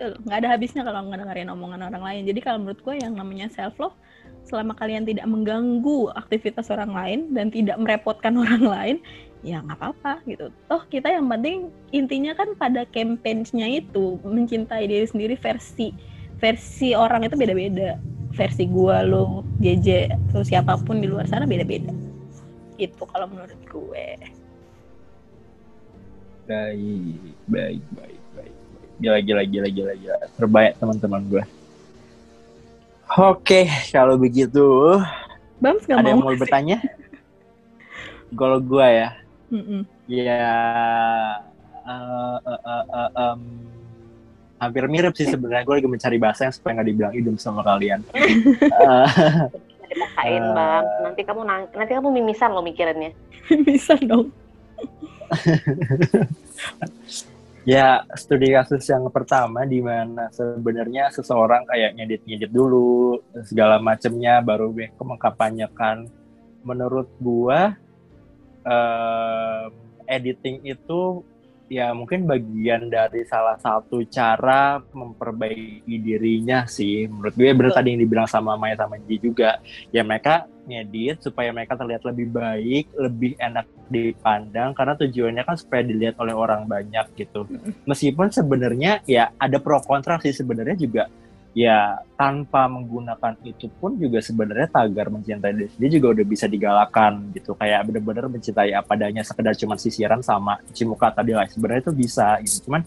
Nggak ada habisnya kalau nggak dengerin omongan orang lain. Jadi kalau menurut gue yang namanya self love selama kalian tidak mengganggu aktivitas orang lain dan tidak merepotkan orang lain ya nggak apa-apa gitu. Toh kita yang penting intinya kan pada campaign-nya itu mencintai diri sendiri versi versi orang itu beda-beda. Versi gua lo JJ atau siapa pun di luar sana beda-beda. Itu kalau menurut gue. Baik baik baik baik gila gila gila gila gila. Terbaik teman-teman gue oke kalau begitu Bams gak ada mau yang mau. bertanya? Kalau gue ya. Mm -mm. ya uh, uh, uh, uh, um, hampir mirip sih sebenarnya gue lagi mencari bahasa yang supaya nggak dibilang idem sama kalian. uh, Dipakain uh, bang, nanti kamu nanti kamu mimisan lo mikirannya. mimisan dong. ya studi kasus yang pertama di mana sebenarnya seseorang kayak ngedit-ngedit dulu segala macamnya baru gue mengkampanyekan menurut gua uh, editing itu ya mungkin bagian dari salah satu cara memperbaiki dirinya sih. Menurut gue benar tadi yang dibilang sama Maya sama Ji juga ya mereka ngedit supaya mereka terlihat lebih baik lebih enak dipandang karena tujuannya kan supaya dilihat oleh orang banyak gitu. Meskipun sebenarnya ya ada pro kontra sih sebenarnya juga ya tanpa menggunakan itu pun juga sebenarnya tagar mencintai diri sendiri juga udah bisa digalakan gitu. Kayak bener-bener mencintai apa adanya sekedar cuma sisiran sama cuci muka tadi lah sebenarnya itu bisa gitu. Cuman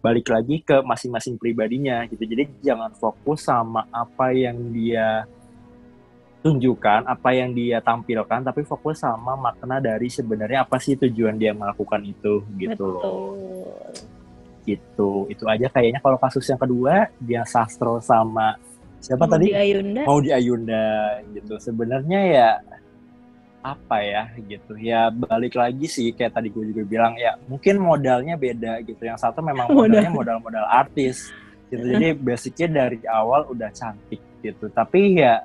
balik lagi ke masing-masing pribadinya gitu. Jadi jangan fokus sama apa yang dia tunjukkan apa yang dia tampilkan tapi fokus sama makna dari sebenarnya apa sih tujuan dia melakukan itu gitu Betul. Gitu. Itu aja kayaknya kalau kasus yang kedua dia Sastro sama siapa Mau tadi? di Ayunda. mau di Ayunda gitu. Sebenarnya ya apa ya gitu. Ya balik lagi sih kayak tadi gue juga bilang ya mungkin modalnya beda gitu. Yang satu memang Modal. modalnya modal-modal artis gitu. Jadi basicnya dari awal udah cantik gitu. Tapi ya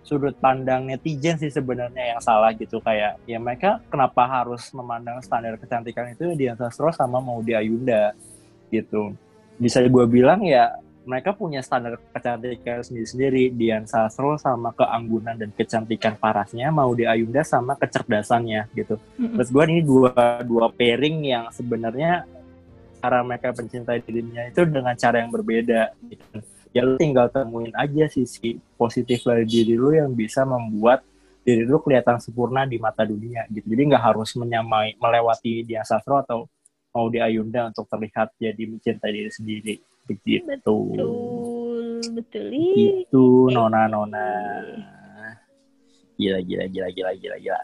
sudut pandang netizen sih sebenarnya yang salah gitu kayak ya mereka kenapa harus memandang standar kecantikan itu Dian Sastro sama Maudy Ayunda gitu bisa gue bilang ya mereka punya standar kecantikan sendiri-sendiri Dian Sastro sama keanggunan dan kecantikan parasnya Maudy Ayunda sama kecerdasannya gitu Mm-mm. Terus gue ini dua dua pairing yang sebenarnya cara mereka mencintai dirinya itu dengan cara yang berbeda. Gitu. Ya lu tinggal temuin aja sisi positif dari diri lu yang bisa membuat diri lu kelihatan sempurna di mata dunia gitu. Jadi nggak harus menyamai melewati Dian Sastro atau mau di Ayunda untuk terlihat jadi mencintai diri sendiri begitu. Betul, betul. Itu nona-nona. Gila gila gila gila gila gila.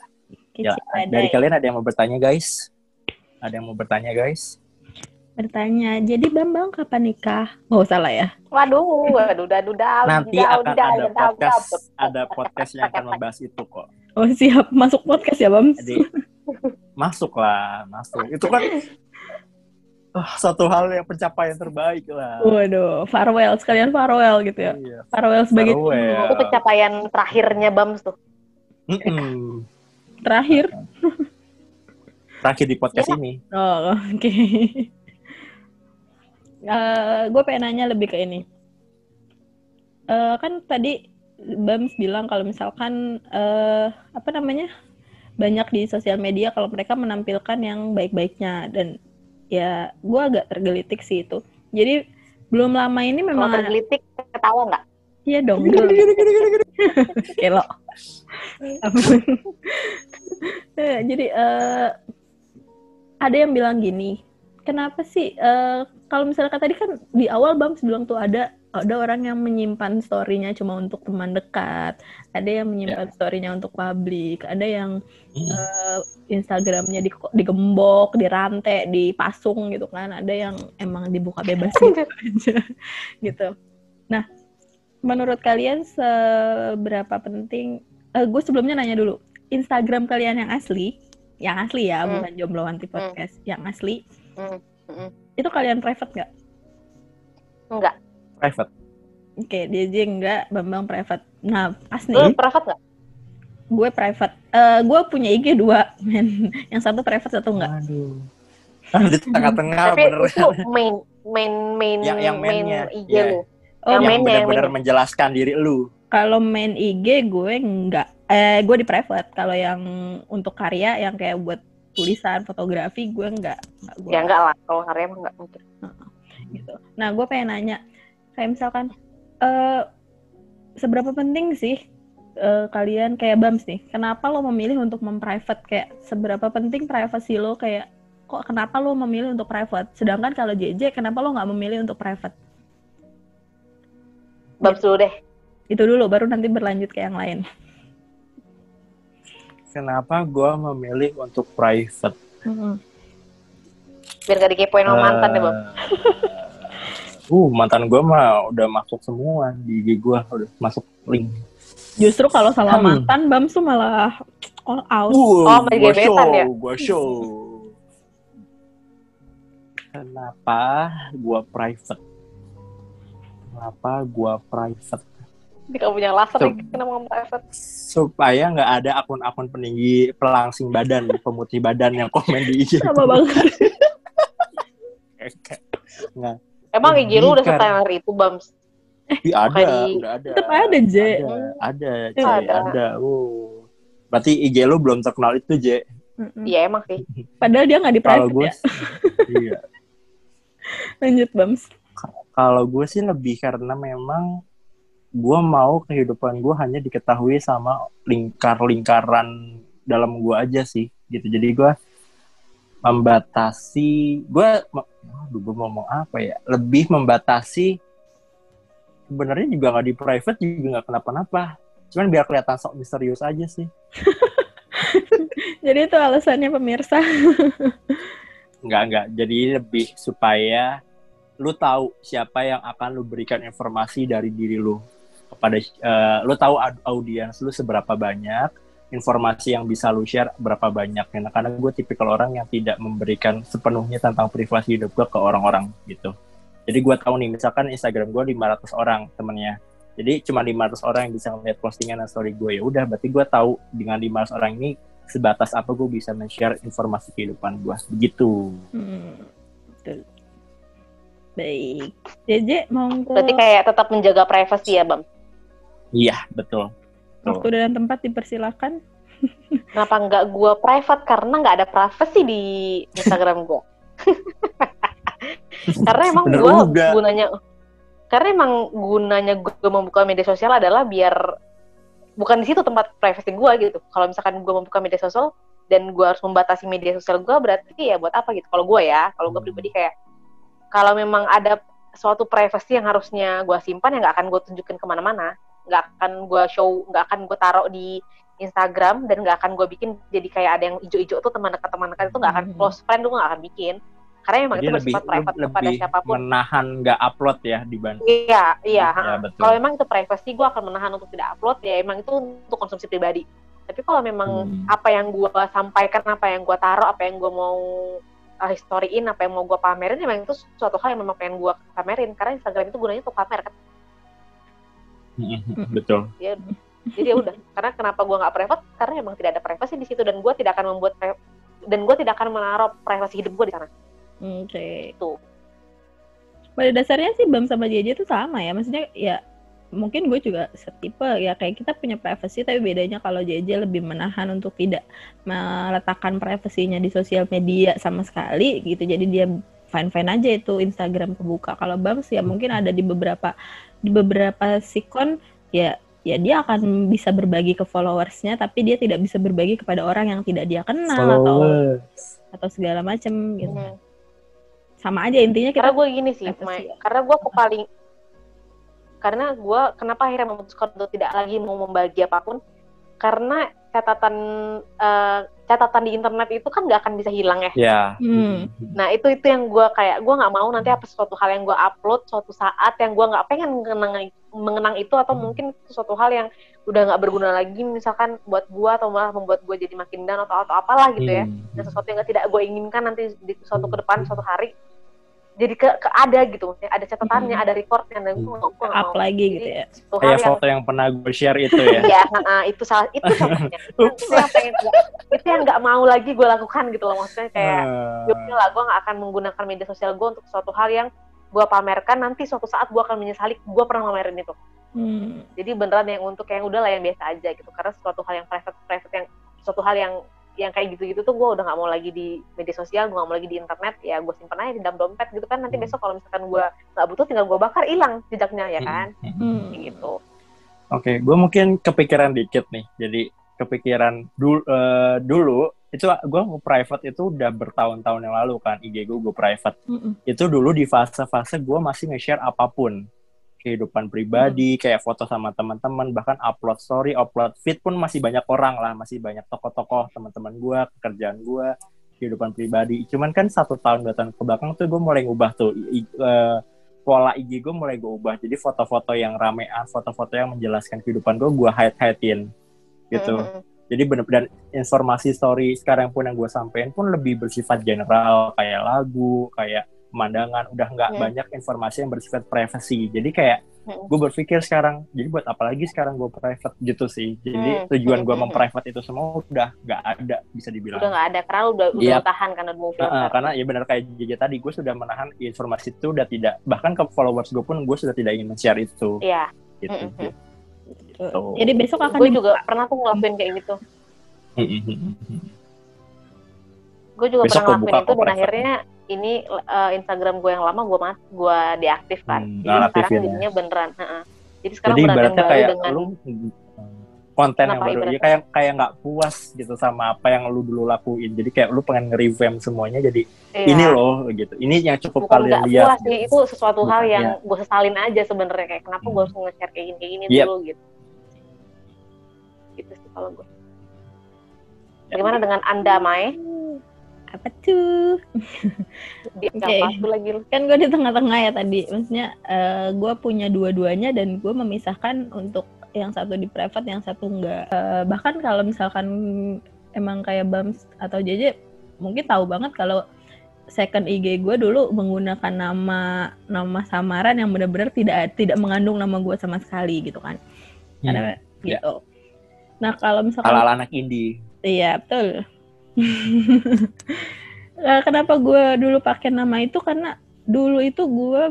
Ya, kecil dari kalian ada yang mau bertanya guys? Ada yang mau bertanya guys? Bertanya, jadi Bambang kapan nikah? Oh, salah ya? Waduh, waduh, dadu, dadu, Nanti dadu, akan dadu, ada dadu, podcast, dadu. ada podcast yang akan membahas itu kok. Oh, siap. Masuk podcast ya, Bams? Jadi masuk lah, masuk. Itu kan ah, satu hal yang pencapaian terbaik lah. Waduh, farewell. Sekalian farewell gitu ya. Iya. Farewell sebagai Farewell. Itu pencapaian terakhirnya Bams tuh. Mm-mm. terakhir. Terakhir di podcast Iya. ini. Oh, oke. Gue pengen nanya lebih ke ini. Eh, kan tadi Bams bilang kalau misalkan eh, apa namanya banyak di sosial media kalau mereka menampilkan yang baik-baiknya dan ya gue agak tergelitik sih itu. Jadi belum lama ini Kalau memang tergelitik, ketawa nggak? iya dong. Kelo. Eh, Jadi eh, ada yang bilang gini, kenapa sih eh, kalau misalnya tadi kan di awal Bams bilang tuh ada ada orang yang menyimpan story-nya cuma untuk teman dekat, ada yang menyimpan story-nya untuk publik, ada yang eh, Instagramnya di, digembok, dirantai, dipasung gitu kan, ada yang emang dibuka bebas gitu aja gitu. Nah, menurut kalian seberapa penting? eh, gue sebelumnya nanya dulu, Instagram kalian yang asli, yang asli ya, Hmm. bukan jomblo anti podcast, yang asli, Hmm, hmm. Itu kalian private nggak? Enggak. Private. Oke, DJ enggak, Bambang private. Nah, pas Lu nih, private nggak? gue private. Eh, gue punya IG dua, men. Yang satu private, satu enggak. Aduh. Ah, di tengah-tengah Tapi bener. itu main, main, main, Yang- yang main mainnya, IG iya. lu. Oh, Yang yang benar-benar menjelaskan diri lu. kalau main IG gue enggak. Eh, gue di private. Kalau yang untuk karya, yang kayak buat tulisan, fotografi, gue enggak. enggak gue Ya enggak lah, kalau karya emang enggak mungkin. gitu. Nah, gue pengen nanya, kayak misalkan, eh seberapa penting sih eh, kalian kayak Bams nih, kenapa lo memilih untuk memprivate? Kayak seberapa penting privasi lo kayak, kok kenapa lo memilih untuk private? Sedangkan kalau JJ, kenapa lo nggak memilih untuk private? Bams dulu deh. Itu dulu, baru nanti berlanjut ke yang lain. Kenapa gue memilih untuk private? Biar gak dikepoin sama mantan deh, Bam. Eh, uh, mantan gue mah udah masuk semua di IG gue, udah masuk link. Justru kalau sama Hmm. mantan, Bams tuh malah all out. Oh, main gua gebetan show, ya? Gua show. Kenapa gua private? Kenapa gua private? Dia gak punya alasan Tuh. nih kenapa ngomong private. Supaya nggak ada akun-akun peninggi pelangsing badan, pemutih badan yang komen di IG. Sama banget. Nggak, Emang IG lu udah setenar itu, Bams? Ih, ada, udah ada. Tetep ada, J. Ada, ada, J, Ada. ada. Uh. Berarti IG lu belum terkenal itu, J. Iya emang sih. Padahal dia nggak di Kalau private gue, ya. iya. Lanjut, Bams. Kalau gue sih lebih karena memang gue mau kehidupan gue hanya diketahui sama lingkar-lingkaran dalam gue aja sih, gitu. Jadi gue membatasi, gue, aduh, gue mau ngomong apa ya? Lebih membatasi. Sebenarnya juga nggak di private juga nggak kenapa-napa. Cuman biar kelihatan sok misterius aja sih. Jadi itu alasannya pemirsa. Enggak, enggak. Jadi lebih supaya lu tahu siapa yang akan lu berikan informasi dari diri lu kepada uh, lu tahu audiens lu seberapa banyak informasi yang bisa lu share berapa banyak karena karena gue tipikal orang yang tidak memberikan sepenuhnya tentang privasi hidup gue ke orang-orang gitu jadi gue tahu nih misalkan Instagram gue 500 orang temennya jadi cuma 500 orang yang bisa melihat postingan dan story gue ya udah berarti gue tahu dengan 500 orang ini sebatas apa gue bisa men-share informasi kehidupan gue begitu Hmm, betul. Baik. JJ mau ke Berarti kayak tetap menjaga privasi ya, Bam? Iya betul waktu dan tempat dipersilakan. Kenapa nggak gue private? Karena nggak ada privacy di Instagram gue. karena emang gue gunanya, karena emang gunanya gue membuka media sosial adalah biar bukan di situ tempat privacy gue gitu. Kalau misalkan gue membuka media sosial dan gue harus membatasi media sosial gue, berarti ya buat apa gitu? Kalau gue ya, kalau gue pribadi kayak kalau memang ada suatu privacy yang harusnya gue simpan ya nggak akan gue tunjukin ke mana-mana nggak akan gue show nggak akan gue taruh di Instagram dan nggak akan gue bikin jadi kayak ada yang ijo-ijo tuh teman dekat teman dekat itu nggak akan Mhm. close friend gue nggak akan bikin. Karena emang jadi itu lebih bersifat private kepada lebih siapa pun. menahan nggak upload ya dibanding iya iya Ya, kalau memang itu privacy gue akan menahan untuk tidak upload. Ya emang itu untuk konsumsi pribadi. Tapi kalau memang Hmm. apa yang gue sampaikan apa yang gue taruh apa yang gue mau uh, historiin apa yang mau gue pamerin emang itu suatu hal yang memang pengen gue pamerin. Karena Instagram itu gunanya untuk pamer kan betul jadi ya udah karena kenapa gue nggak private karena emang tidak ada privasi di situ dan gue tidak akan membuat dan gue tidak akan menaruh privasi hidup gue di sana Oke. itu Pada dasarnya sih Bam sama JJ itu sama ya. Maksudnya ya mungkin gue juga setipe ya kayak kita punya privacy tapi bedanya kalau JJ lebih menahan untuk tidak meletakkan privasinya di sosial media sama sekali gitu. Jadi dia fine-fine aja itu Instagram kebuka. Kalau Bam sih ya mungkin ada di beberapa di beberapa sikon ya ya dia akan bisa berbagi ke followersnya tapi dia tidak bisa berbagi kepada orang yang tidak dia kenal atau Followers. atau segala macam gitu. Hmm. Sama aja intinya kita karena gue gini sih Mai. ya. karena gue paling karena gue kenapa akhirnya memutuskan untuk tidak lagi mau membagi apa pun karena catatan eh, catatan di internet itu kan nggak akan bisa hilang ya. Ya. Hmm. Nah itu itu yang gue kayak gue nggak mau nanti apa suatu hal yang gue upload suatu saat yang gue nggak pengen mengenang mengenang itu atau mungkin itu suatu hal yang udah nggak berguna lagi misalkan buat gue atau malah membuat gue jadi makin down atau atau apalah gitu ya. Hmm. dan sesuatu yang tidak gue inginkan nanti di suatu ke depan suatu hari jadi ke, ke ada gitu maksudnya ada catatannya Hmm. ada recordnya dan gue nggak up mau lagi gitu Jadi, ya. suatu hal kayak foto yang pernah gue share itu ya Iya, nah, itu salah itu contohnya. itu yang pengen itu yang nggak mau lagi gue lakukan gitu loh maksudnya kayak ya udah lah gue nggak akan menggunakan media sosial gue untuk suatu hal yang gue pamerkan nanti suatu saat gue akan menyesali gue pernah pamerin itu Hmm. jadi beneran yang untuk yang udah lah yang biasa aja gitu karena suatu hal yang private private yang suatu hal yang yang kayak gitu-gitu tuh gue udah nggak mau lagi di media sosial gue nggak mau lagi di internet ya gue simpen aja di dalam dompet gitu kan nanti Hmm. besok kalau misalkan gue nggak butuh tinggal gue bakar hilang jejaknya ya kan Hmm. Kayak gitu Oke, gue mungkin kepikiran dikit nih. Jadi kepikiran dulu, dulu itu gue private itu udah bertahun-tahun yang lalu kan IG gue gue private. Mm-mm. Itu dulu di fase-fase gue masih nge-share apa pun kehidupan pribadi, kayak foto sama teman-teman, bahkan upload story, upload feed pun masih banyak orang lah, masih banyak tokoh-tokoh teman-teman gue, pekerjaan gue, kehidupan pribadi. Cuman kan satu tahun dua tahun ke belakang tuh gue mulai ngubah tuh i- eh, pola IG gue mulai gue ubah. Jadi foto-foto yang ramean, foto-foto yang menjelaskan kehidupan gue, gue hide-hidein gitu. Mm-mm. Jadi bener dan informasi story sekarang pun yang gue sampein pun lebih bersifat general kayak lagu, kayak pemandangan, udah nggak Hmm. banyak informasi yang bersifat privacy. Jadi kayak Hmm. gue berpikir sekarang, jadi buat apa lagi sekarang gue private gitu sih. Jadi Hmm. tujuan gue Hmm. memprivate itu semua udah nggak ada bisa dibilang. udah nggak ada karena udah udah Iya. tahan karena mau Heeh, filter karena ya benar kayak JJ tadi gue sudah menahan informasi itu udah tidak bahkan ke followers gue pun gue sudah tidak ingin men-share itu iya gitu. Mm-mm. Gitu. Jadi besok akan gue juga pernah tuh ngelakuin kayak gitu gue juga Besok pernah ngelakuin itu dan akhirnya ini eh, Instagram gue yang lama gue mat gue deaktifkan Hmm, jadi sekarang ya. jadinya beneran heeh. jadi sekarang Jadi beneran yang kayak dengan lu konten yang baru ya kayak kayak nggak puas gitu sama apa yang lu dulu lakuin. Jadi kayak lu pengen nge-revamp semuanya jadi iya, ini loh gitu. Ini yang cukup bukan kalian lihat. puas nih itu sesuatu hal Bukan, yang iya. gue sesalin aja sebenarnya kayak kenapa gue Hmm. harus nge-share kayak gini kayak gini Yep. dulu gitu gitu sih kalau gue Ya. bagaimana dengan anda Mai Apa tuh? Oke. okay. tuh lagi lu. Kan gue di tengah-tengah ya tadi. Maksudnya eh, gue punya dua-duanya dan gue memisahkan untuk yang satu di private, yang satu enggak. Eh, bahkan kalau misalkan emang kayak Bams atau JJ mungkin tahu banget kalau second IG gue dulu menggunakan nama nama samaran yang benar-benar tidak tidak mengandung nama gue sama sekali gitu kan. Karena ya. gitu. Nah, kalau misalkan Ala anak indie. Iya betul. Nah, kenapa gue dulu pakai nama itu karena dulu itu gue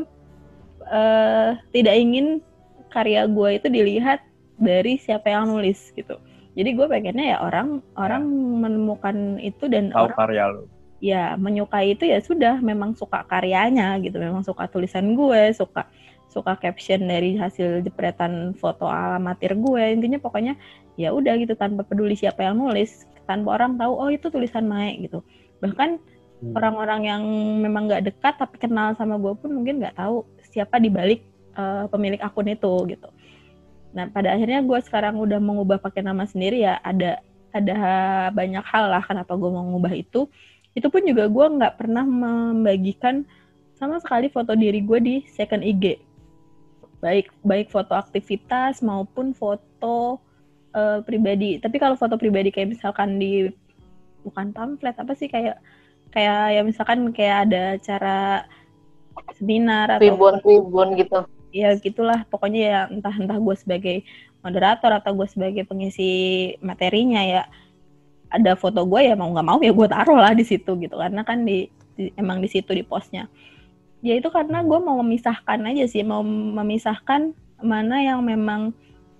eh, tidak ingin karya gue itu dilihat dari siapa yang nulis gitu. Jadi gue pengennya ya orang orang menemukan itu dan Tahu orang karya lu. ya menyukai itu ya sudah memang suka karyanya gitu memang suka tulisan gue suka suka caption dari hasil jepretan foto alamatir gue intinya pokoknya ya udah gitu tanpa peduli siapa yang nulis tanpa orang tahu oh itu tulisan Mae gitu. Bahkan Hmm. orang-orang yang memang nggak dekat tapi kenal sama gue pun mungkin nggak tahu siapa di balik eh, pemilik akun itu gitu. Nah pada akhirnya gue sekarang udah mengubah pakai nama sendiri ya ada ada banyak hal lah kenapa gue mau ngubah itu. Itu pun juga gue nggak pernah membagikan sama sekali foto diri gue di second IG baik baik foto aktivitas maupun foto eh, pribadi. Tapi kalau foto pribadi kayak misalkan di bukan pamflet apa sih kayak kayak ya misalkan kayak ada acara seminar atau Tribun-tribun gitu. ya gitulah. Pokoknya ya entah entah gue sebagai moderator atau gue sebagai pengisi materinya ya ada foto gue ya mau nggak mau ya gue taruh lah di situ gitu. Karena kan di, di- emang di situ di postnya. Ya itu karena gue mau memisahkan aja sih mau memisahkan mana yang memang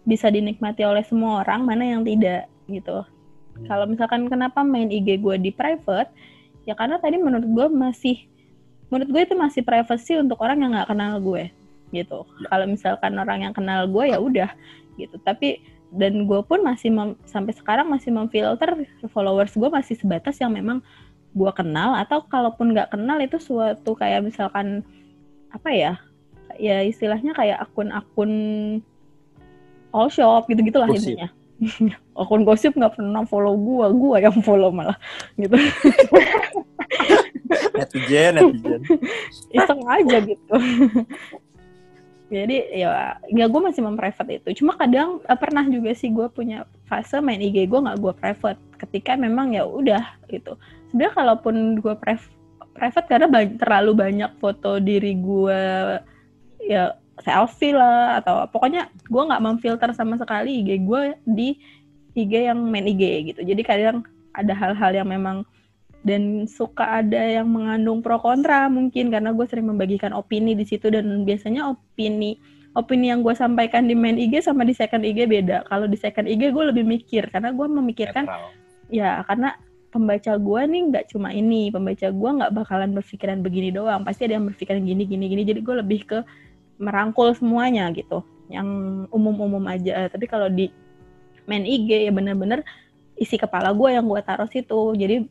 bisa dinikmati oleh semua orang mana yang tidak gitu. Kalau misalkan kenapa main IG gue di private? Ya karena tadi menurut gue masih menurut gue itu masih privacy untuk orang yang nggak kenal gue gitu. Kalau misalkan orang yang kenal gue ya udah gitu. Tapi dan gue pun masih mem- sampai sekarang masih memfilter followers gue masih sebatas yang memang gue kenal atau kalaupun nggak kenal itu suatu kayak misalkan apa ya ya istilahnya kayak akun-akun all shop gitu gitulah Gosip. intinya. Akun gosip nggak pernah follow gue gue yang follow malah gitu. Netizen, netizen. iseng aja gitu. Jadi ya ya gue masih memprivate itu. Cuma kadang eh, pernah juga sih gue punya fase main IG gue nggak gue private. Ketika memang ya udah gitu. Sebenarnya kalaupun gue priv- private karena ba- terlalu banyak foto diri gue ya selfie lah atau pokoknya gue nggak memfilter sama sekali IG gue di IG yang main IG gitu. Jadi kadang ada hal-hal yang memang dan suka ada yang mengandung pro kontra mungkin karena gue sering membagikan opini di situ dan biasanya opini opini yang gue sampaikan di main IG sama di second IG beda. Kalau di second IG gue lebih mikir karena gue memikirkan Netral. ya karena pembaca gue nih nggak cuma ini pembaca gue nggak bakalan berpikiran begini doang. Pasti ada yang berpikiran gini gini gini. Jadi gue lebih ke merangkul semuanya gitu. Yang umum-umum aja. Tapi kalau di main IG ya bener-bener isi kepala gue yang gue taruh situ. Jadi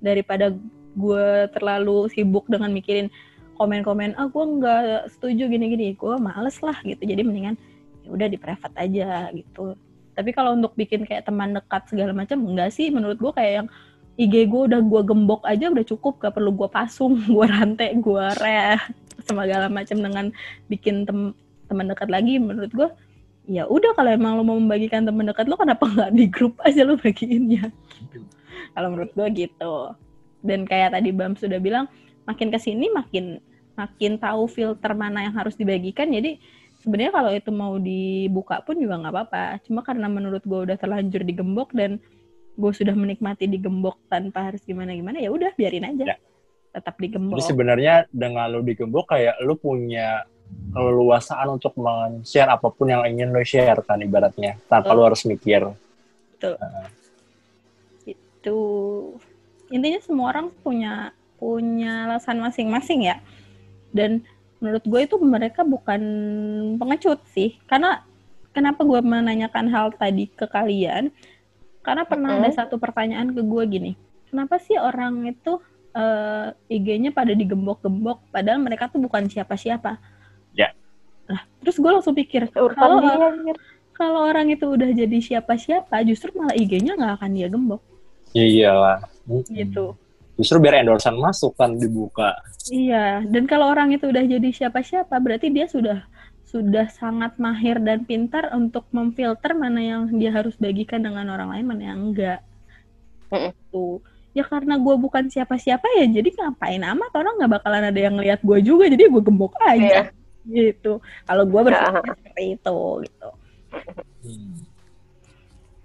daripada gue terlalu sibuk dengan mikirin komen-komen ah gue nggak setuju gini-gini gue males lah gitu. Jadi mendingan ya udah di private aja gitu. Tapi kalau untuk bikin kayak teman dekat segala macam enggak sih. Menurut gue kayak yang IG gue udah gue gembok aja udah cukup. Gak perlu gue pasung gue rantai gue re segala macam dengan bikin tem teman dekat lagi menurut gue ya udah kalau emang lo mau membagikan teman dekat lo kenapa nggak di grup aja lo bagiinnya kalau menurut gue gitu. Dan kayak tadi Bam sudah bilang makin ke sini makin makin tahu filter mana yang harus dibagikan. Jadi sebenarnya kalau itu mau dibuka pun juga nggak apa-apa. Cuma karena menurut gue udah terlanjur digembok dan gue sudah menikmati digembok tanpa harus gimana gimana ya udah biarin aja. Ya. Tetap digembok. Jadi sebenarnya dengan lu digembok kayak lu punya keleluasaan untuk men-share apa pun yang ingin lu share kan ibaratnya tanpa Betul. lu harus mikir. itu intinya semua orang punya punya alasan masing-masing ya. Dan menurut gue itu mereka bukan pengecut sih. Karena kenapa gue menanyakan hal tadi ke kalian? Karena pernah ada satu pertanyaan ke gue gini. Kenapa sih orang itu eh, IG-nya pada digembok-gembok padahal mereka tuh bukan siapa-siapa Ya. nah terus gue langsung pikir Urusan kalau kalau orang itu udah jadi siapa-siapa justru malah IG-nya nggak akan dia gembok Ya iyalah. gitu Justru biar endorsan masuk kan dibuka. Iya, dan kalau orang itu udah jadi siapa-siapa, berarti dia sudah sudah sangat mahir dan pintar untuk memfilter mana yang dia harus bagikan dengan orang lain, mana yang enggak. Tuh. Ya karena gue bukan siapa-siapa ya, jadi ngapain amat orang nggak bakalan ada yang ngeliat gue juga, jadi gue gembok aja. Gitu. Kalau gue berpikir seperti itu, gitu. Hmm.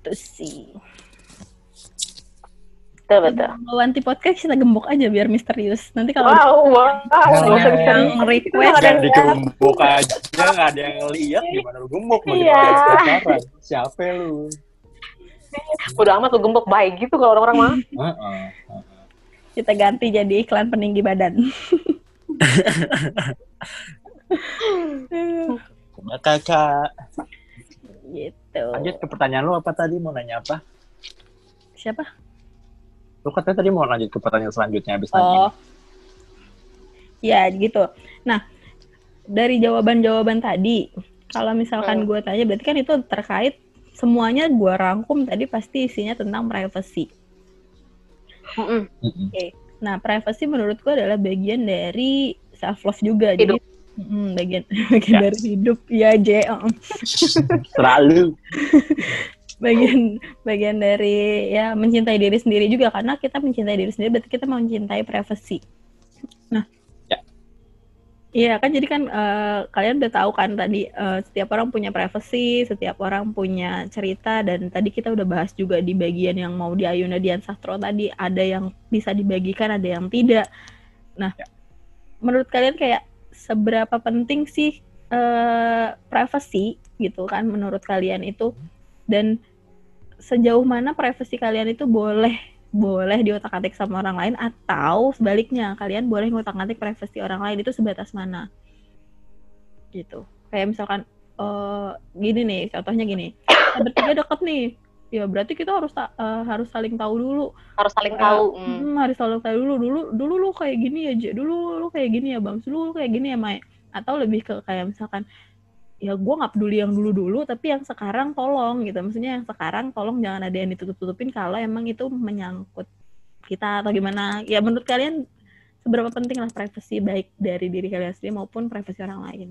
Itu sih. Betul, betul. Kalau anti podcast kita gembok aja biar misterius. Nanti kalau Wow, wow. Bisa. yang request ada yang digembok aja, nggak ada yang lihat gimana lu gembok mau Iya. Siapa lu? Udah amat lu gembok baik gitu kalau orang-orang mah. Heeh. kita ganti jadi iklan peninggi badan. Kakak. gitu. Lanjut ke pertanyaan lu apa tadi? Mau nanya apa? Siapa? Lu katanya tadi mau lanjut ke pertanyaan selanjutnya habis nanya. Oh. Ya, gitu. Nah, dari jawaban-jawaban tadi, kalau misalkan Hmm. gue tanya, berarti kan itu terkait semuanya gue rangkum tadi pasti isinya tentang privacy. Mm-mm. Mm-mm. Nah, privacy menurut gue adalah bagian dari self love juga. Hidup. Jadi, mm, bagian bagian Ya. dari hidup. Ya, J. uh, Selalu. bagian bagian dari ya mencintai diri sendiri juga karena kita mencintai diri sendiri berarti kita mencintai privacy. Nah. Iya kan jadi kan eh, kalian udah tahu kan tadi eh, setiap orang punya privacy, setiap orang punya cerita dan tadi kita udah bahas juga di bagian yang mau di Ayuna Dian Sastro tadi ada yang bisa dibagikan, ada yang tidak. Nah, Ya. menurut kalian kayak seberapa penting sih eh, privacy gitu kan menurut kalian itu dan sejauh mana privasi kalian itu boleh boleh diotak-atik sama orang lain atau sebaliknya kalian boleh ngotak-atik privasi orang lain itu sebatas mana. Gitu. Kayak misalkan eh gini nih contohnya gini. Kita bertiga deket nih. Ya berarti kita harus eh, harus saling tahu dulu. Harus saling tahu. Mm. Hmm, harus selalu tahu dulu. Dulu dulu lu kayak gini ya Je. dulu lu kayak gini ya bang dulu lu kayak gini ya Mai. Atau lebih ke kayak misalkan ya gue nggak peduli yang dulu dulu tapi yang sekarang tolong gitu maksudnya yang sekarang tolong jangan ada yang ditutup tutupin kalau emang itu menyangkut kita atau gimana ya menurut kalian seberapa penting lah privasi baik dari diri kalian sendiri maupun privasi orang lain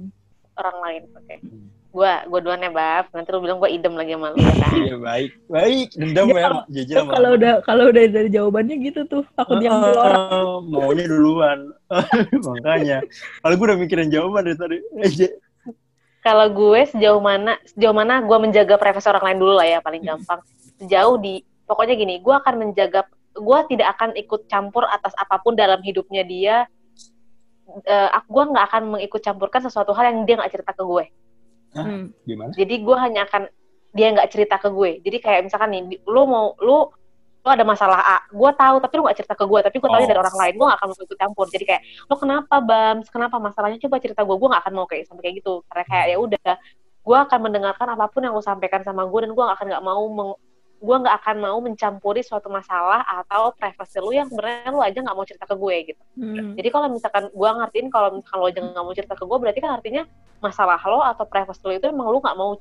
Orang lain. Oke. Hmm. Gua, gua duluan ya, Bab. Nanti lu bilang gua idem lagi sama lu. ya kan? Iya baik. Baik. Dendam Ya, ya, kalau- udah kalau udah dari jawabannya gitu tuh takut diambil orang Ah, maunya duluan. Makanya. Kalau gue udah mikirin jawaban dari tadi. Kalau gue sejauh mana sejauh mana gue menjaga privasi orang lain dulu lah ya paling gampang. Sejauh di pokoknya gini, gue akan menjaga gue tidak akan ikut campur atas apa pun dalam hidupnya dia. Eh, aku gue nggak akan mengikut campurkan sesuatu hal yang dia nggak cerita ke gue. Hmm. Gimana? Jadi gue hanya akan dia nggak cerita ke gue. Jadi kayak misalkan nih, lu mau lu lu ada masalah A, gue tahu tapi lu nggak cerita ke gue, tapi gue tahu Oh. dari orang lain, gue gak akan mau ikut campur. Jadi kayak lu kenapa Bams, kenapa masalahnya coba cerita gue, gue gak akan mau kayak sampai kayak gitu. Karena kayak ya udah, gue akan mendengarkan apa pun yang lu sampaikan sama gue dan gue gak akan nggak mau meng, gue nggak akan mau mencampuri suatu masalah atau privasi lu yang sebenarnya lu aja nggak mau cerita ke gue gitu. Hmm. Jadi kalau misalkan gue ngertiin kalau misalkan lo aja nggak mau cerita ke gue, berarti kan artinya masalah lo atau privasi lo itu emang lu nggak mau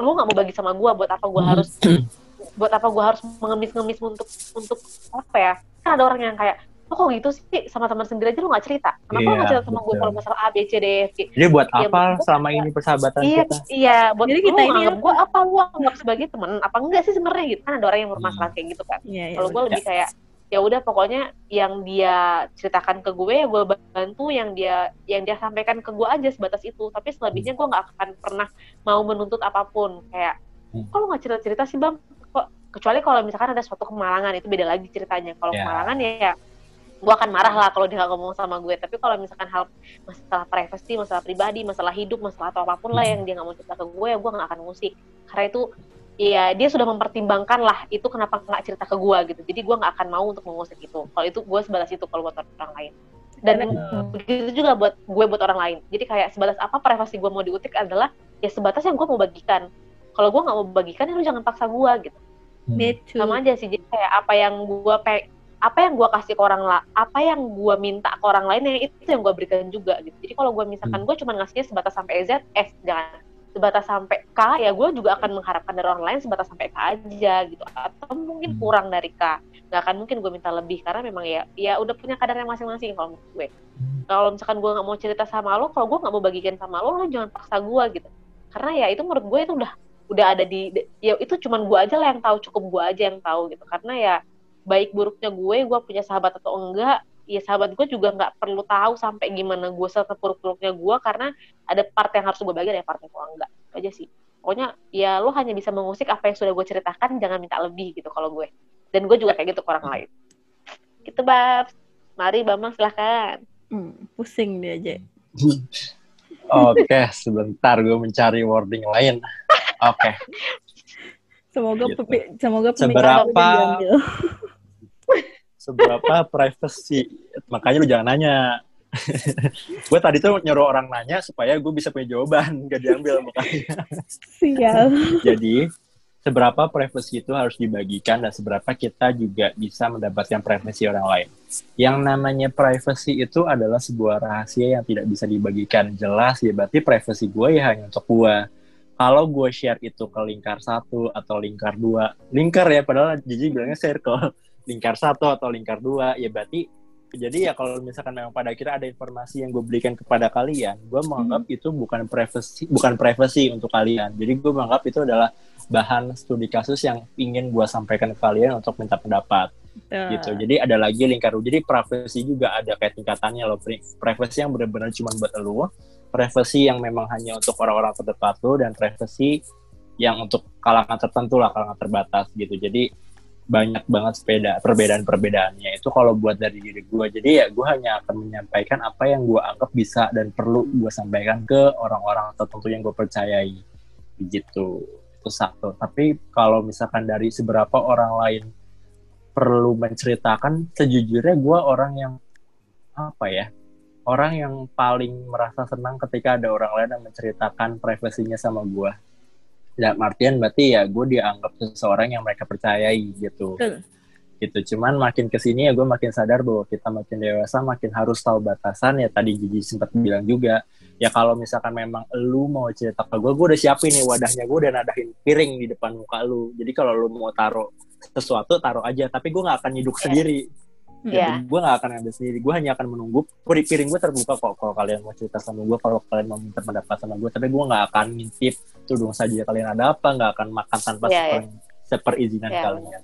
lu nggak mau bagi sama gue buat apa gue harus buat apa gue harus mengemis-ngemis untuk untuk apa ya? Kan ada orang yang kayak lo kok gitu sih sama teman sendiri aja lu nggak cerita. Kenapa lu nggak Iya, cerita sama gue kalau masalah A B C D E F G? Dia buat Iya, apa selama ini persahabatan Iya, kita? iya. Buat Jadi lu kita ini gue apa? Lu anggap sebagai teman? Apa enggak sih sebenarnya gitu? Kan ada orang yang bermasalah kayak gitu kan. Iya, iya, Kalau gue lebih kayak ya udah pokoknya yang dia ceritakan ke gue ya gue bantu yang dia yang dia sampaikan ke gue aja sebatas itu tapi selebihnya gue nggak akan pernah mau menuntut apa pun kayak Hmm. kalau nggak cerita cerita sih bang kecuali kalau misalkan ada suatu kemalangan itu beda lagi ceritanya kalau Ya. kemalangan ya, ya gue akan marah lah kalau dia nggak ngomong sama gue tapi kalau misalkan hal masalah privacy masalah pribadi masalah hidup masalah atau apa pun lah yang dia nggak mau cerita ke gue ya gue nggak akan ngusik karena itu Iya, dia sudah mempertimbangkan lah itu kenapa nggak cerita ke gue gitu. Jadi gue nggak akan mau untuk mengusik itu. Kalau itu gue sebatas itu kalau buat orang lain. Dan begitu juga buat gue buat orang lain. Jadi kayak sebatas apa privasi gue mau diutik adalah ya sebatas yang gue mau bagikan. Kalau gue nggak mau bagikan, ya lu jangan paksa gue gitu. Me too. Sama aja sih. Jadi kayak apa yang gue pe apa yang gue kasih ke orang lah, apa yang gue minta ke orang lain ya itu yang gue berikan juga gitu. Jadi kalau gue misalkan gue cuma ngasihnya sebatas sampai Z, eh jangan sebatas sampai K ya gue juga akan mengharapkan dari orang lain sebatas sampai K aja gitu atau mungkin Hmm. kurang dari K nggak akan mungkin gue minta lebih karena memang ya ya udah punya kadarnya masing-masing kalau menurut gue kalau misalkan gue nggak mau cerita sama lo kalau gue nggak mau bagikan sama lo lo jangan paksa gue gitu karena ya itu menurut gue itu udah udah ada di ya itu cuman gue aja lah yang tahu cukup gue aja yang tahu gitu. Karena ya baik buruknya gue gue punya sahabat atau enggak ya sahabat gue juga nggak perlu tahu sampai gimana gue seterpuruk-puruknya gue karena ada part yang harus gue bagi ada part yang gue enggak. Itu aja sih. Pokoknya ya lo hanya bisa mengusik apa yang sudah gue ceritakan jangan minta lebih gitu kalau gue. Dan gue juga kayak gitu ke orang lain. Gitu Babs. Mari Bambang silahkan Hmm, pusing dia aja. Oke, sebentar gue mencari wording lain. Oke, Semoga Gitu. pepi- semoga Seberapa- seberapa privacy? Makanya lu jangan nanya. gue tadi tuh nyuruh orang nanya supaya gue bisa punya jawaban, gak diambil makanya. Sial. Jadi, seberapa privasi itu harus dibagikan dan seberapa kita juga bisa mendapatkan privasi orang lain. Yang namanya privasi itu adalah sebuah rahasia yang tidak bisa dibagikan. Jelas ya, berarti privasi gue ya hanya untuk gue. Kalau gue share itu ke lingkar satu atau lingkar dua, lingkar ya, padahal Jiji bilangnya circle. Lingkar satu atau lingkar dua, ya berarti jadi ya kalau misalkan memang pada akhirnya ada informasi yang gue berikan kepada kalian, gue menganggap itu bukan privacy, bukan privacy untuk kalian. Jadi gue menganggap itu adalah bahan studi kasus yang ingin gue sampaikan ke kalian untuk minta pendapat Tuh. gitu. Jadi ada lagi lingkar Jadi privacy juga ada kayak tingkatannya loh. Pri- Privacy yang benar-benar cuma buat lo, privacy yang memang hanya untuk orang-orang terdekat lo, dan privacy yang untuk kalangan tertentu lah, kalangan terbatas gitu. Jadi banyak banget sepeda perbedaan-perbedaannya. Itu kalau buat dari diri gue jadi ya gue hanya akan menyampaikan apa yang gue anggap bisa dan perlu gue sampaikan ke orang-orang tertentu yang gue percayai. Gitu. Itu satu. Tapi kalau misalkan dari seberapa orang lain perlu menceritakan sejujurnya gue orang yang apa ya orang yang paling merasa senang ketika ada orang lain yang menceritakan privasinya sama gue dalam artian berarti ya gue dianggap seseorang yang mereka percayai gitu. Betul. gitu. Cuman makin ke sini ya gue makin sadar bahwa kita makin dewasa makin harus tahu batasan. Ya tadi Gigi sempat bilang juga ya kalau misalkan memang lu mau cerita ke gue gue udah siapin nih wadahnya gue udah nadahin piring di depan muka lu. Jadi kalau lu mau taruh sesuatu taruh aja. Tapi gue nggak akan nyiduk Iya. sendiri Iya. gue gak akan ambil sendiri. Gue hanya akan menunggu. Piring gue terbuka kok kalau kalian mau cerita sama gue kalau kalian mau minta pendapat sama gue tapi gue gak akan ngintip tudung saja kalian ada apa gak akan makan tanpa Iya, seper- seperizinan Iya, kalian.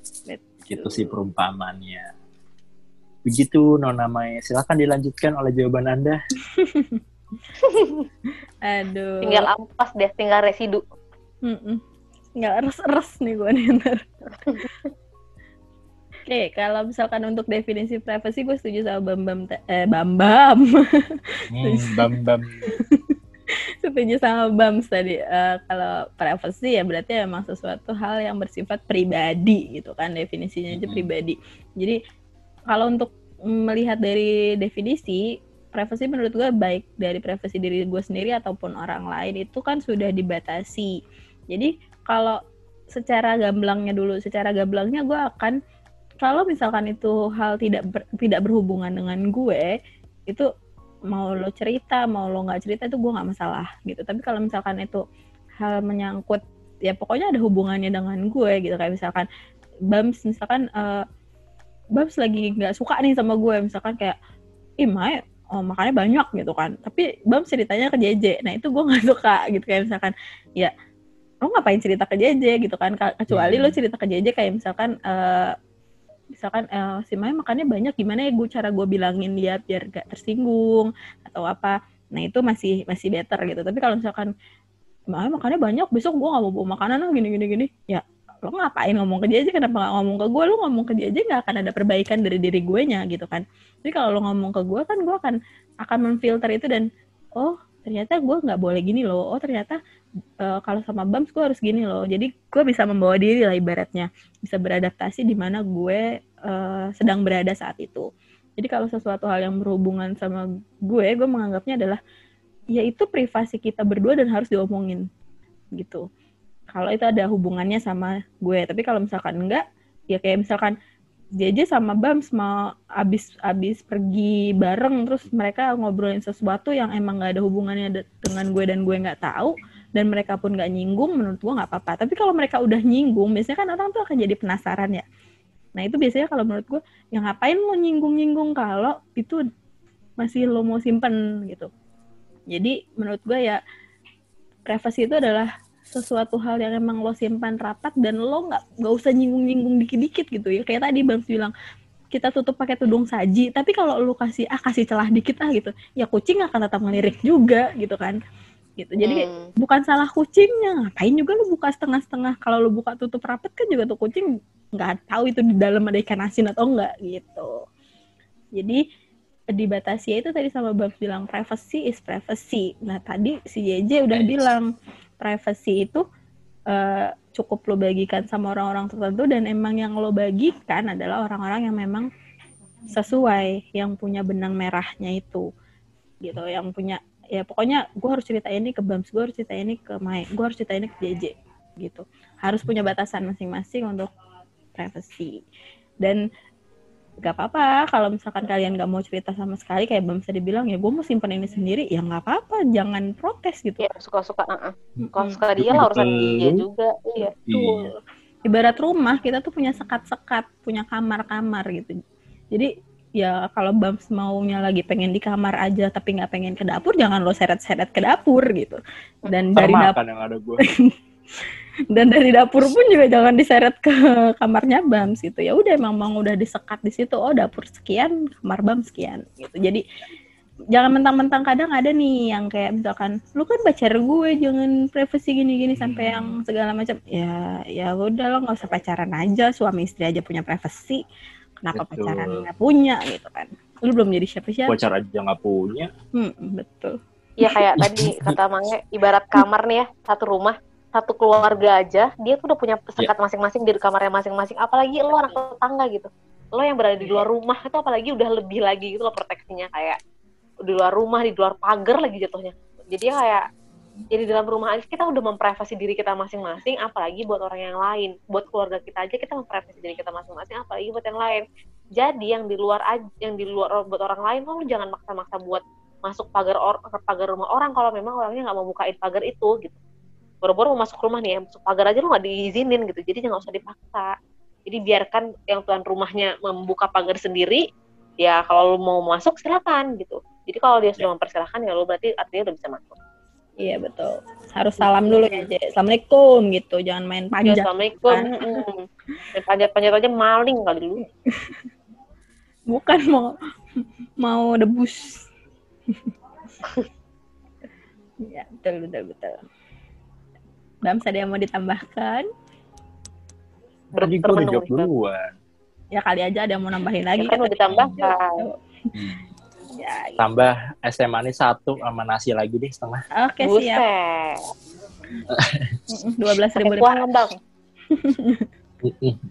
gitu sih perumpamannya. Begitu Nona Mai silahkan dilanjutkan oleh jawaban anda. Aduh. tinggal ampas deh tinggal residu. Mm-mm. Tinggal eres-eres nih gue nih ntar. Oke, kalau misalkan untuk definisi privacy gue setuju sama Bam Bam ta- eh Bam Bam. hmm, bam bam setuju sama Bam tadi. Eh, kalau privacy ya berarti emang sesuatu hal yang bersifat pribadi gitu kan definisinya aja Mm-mm. pribadi. Jadi kalau untuk melihat dari definisi privacy menurut gue baik dari privasi diri gue sendiri ataupun orang lain itu kan sudah dibatasi. Jadi kalau secara gamblangnya dulu, secara gamblangnya gue akan kalau misalkan itu hal tidak ber- tidak berhubungan dengan gue itu mau lo cerita mau lo nggak cerita itu gue nggak masalah gitu. Tapi kalau misalkan itu hal menyangkut ya pokoknya ada hubungannya dengan gue gitu. Kayak misalkan Bams misalkan eh, Bams lagi nggak suka nih sama gue misalkan kayak ih Mai oh, makannya banyak gitu kan. Tapi Bams ceritanya ke JJ nah itu gue nggak suka gitu. Kayak misalkan ya lo ngapain cerita ke JJ gitu kan. Ka- kecuali Hmm. lo cerita ke JJ kayak misalkan eh, misalkan eh, si Mai makannya banyak gimana ya gue cara gue bilangin dia biar gak tersinggung atau apa. Nah itu masih masih better gitu. Tapi kalau misalkan Mai makannya banyak besok gue gak mau bawa makanan lah gini gini gini. Ya lo ngapain ngomong ke dia aja? Kenapa gak ngomong ke gue lo ngomong ke dia aja gak akan ada perbaikan dari diri gue nya gitu kan. Jadi kalau lo ngomong ke gue kan gue akan akan memfilter itu dan oh ternyata gue nggak boleh gini loh. Oh ternyata eh, kalau sama Bams gue harus gini loh jadi gue bisa membawa diri lah ibaratnya bisa beradaptasi di mana gue eh, sedang berada saat itu. Jadi kalau sesuatu hal yang berhubungan sama gue, gue menganggapnya adalah ya itu privasi kita berdua dan harus diomongin gitu. Kalau itu ada hubungannya sama gue, tapi kalau misalkan enggak, ya kayak misalkan JJ sama Bams mau abis abis pergi bareng terus mereka ngobrolin sesuatu yang emang nggak ada hubungannya de- dengan gue dan gue nggak tahu dan mereka pun nggak nyinggung menurut gue nggak apa-apa. Tapi kalau mereka udah nyinggung biasanya kan orang tuh akan jadi penasaran ya. Nah itu biasanya kalau menurut gue ya ngapain lo nyinggung-nyinggung kalau itu masih lo mau simpen gitu. Jadi menurut gue ya privasi itu adalah sesuatu hal yang emang lo simpan rapat dan lo nggak nggak usah nyinggung-nyinggung dikit-dikit gitu ya. Kayak tadi bang bilang kita tutup pakai tudung saji tapi kalau lo kasih ah kasih celah dikit ah gitu ya kucing akan tetap ngelirik juga gitu kan gitu. Jadi hmm. bukan salah kucingnya, ngapain juga lu buka setengah-setengah. Kalau lu buka tutup rapet kan juga tuh kucing nggak tahu itu di dalam ada ikan asin atau enggak gitu. Jadi dibatasi itu tadi sama Bang bilang privacy is privacy. Nah tadi si JJ udah bilang privacy itu uh, cukup lo bagikan sama orang-orang tertentu dan emang yang lo bagikan adalah orang-orang yang memang sesuai yang punya benang merahnya itu gitu yang punya ya pokoknya gue harus cerita ini ke Bams gue harus cerita ini ke Mai gue harus cerita ini ke JJ gitu. Harus punya batasan masing-masing untuk privacy. Dan gak apa-apa kalau misalkan kalian gak mau cerita sama sekali kayak Bams tadi bilang ya gue mau simpan ini sendiri ya nggak apa-apa jangan protes gitu. Ya suka-suka uh -uh. kalau suka dia lah urusan dia juga. Iya tuh ibarat rumah kita tuh punya sekat-sekat punya kamar-kamar gitu. Jadi ya kalau Bams maunya lagi pengen di kamar aja tapi nggak pengen ke dapur jangan lo seret-seret ke dapur gitu. Dan dari dapur yang ada gue dan dari dapur pun juga jangan diseret ke kamarnya Bams gitu. Ya udah emang mau udah disekat di situ oh dapur sekian kamar Bams sekian gitu. Jadi jangan mentang-mentang kadang ada nih yang kayak misalkan lu kan pacar gue jangan privasi gini-gini sampai yang segala macam. Ya ya udah lo nggak usah pacaran aja suami istri aja punya privasi kenapa betul. pacaran nggak punya gitu kan. Lu belum jadi siapa-siapa. Pacar aja nggak punya. Hmm, betul. Iya kayak tadi kata Mange ibarat kamar nih ya satu rumah satu keluarga aja dia tuh udah punya sekat iya. masing-masing di kamarnya masing-masing. Apalagi lo anak tetangga gitu. Lo yang berada di luar rumah itu apalagi udah lebih lagi gitu lo proteksinya. Kayak di luar rumah di luar pagar lagi jatuhnya. Jadi kayak jadi dalam rumah aja kita udah memprivasi diri kita masing-masing apalagi buat orang yang lain. Buat keluarga kita aja kita memprivasi diri kita masing-masing apalagi buat yang lain. Jadi yang di luar aja yang di luar buat orang lain lo jangan maksa-maksa buat masuk pagar or, pagar rumah orang kalau memang orangnya nggak mau bukain pagar itu gitu. Boro-boro mau masuk rumah nih ya masuk pagar aja lo nggak diizinin gitu. Jadi jangan usah dipaksa. Jadi biarkan yang tuan rumahnya membuka pagar sendiri ya kalau lo mau masuk silakan gitu. Jadi kalau dia sudah mempersilahkan ya lo berarti artinya udah bisa masuk Iya betul. Harus salam dulu ya, Je. Assalamualaikum gitu. Jangan main panjat. Ya, Assalamualaikum. Kan? main panjat-panjat aja maling kali dulu. Bukan mau mau debus. ya, betul betul betul. Bam, ada yang mau ditambahkan? Tadi gue udah jawab duluan. Ya kali aja ada yang mau nambahin lagi. Ya, kan mau ditambahkan. Ya, ya. Tambah SMA ini satu sama nasi lagi deh setengah. Oke okay, siap. Dua belas ribu lima bang.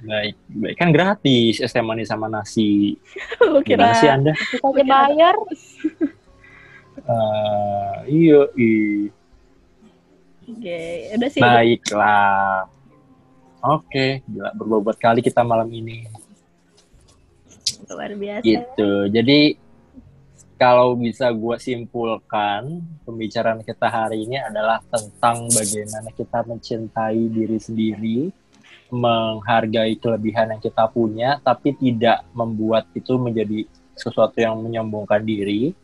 baik, baik kan gratis SMA ini sama nasi. Lu kira nasi Anda? Aja bayar. uh, iya, iya. Oke, udah sih. Baiklah. Oke, gila berbobot kali kita malam ini. Luar biasa. Gitu. Jadi kalau bisa gue simpulkan pembicaraan kita hari ini adalah tentang bagaimana kita mencintai diri sendiri, menghargai kelebihan yang kita punya, tapi tidak membuat itu menjadi sesuatu yang menyombongkan diri,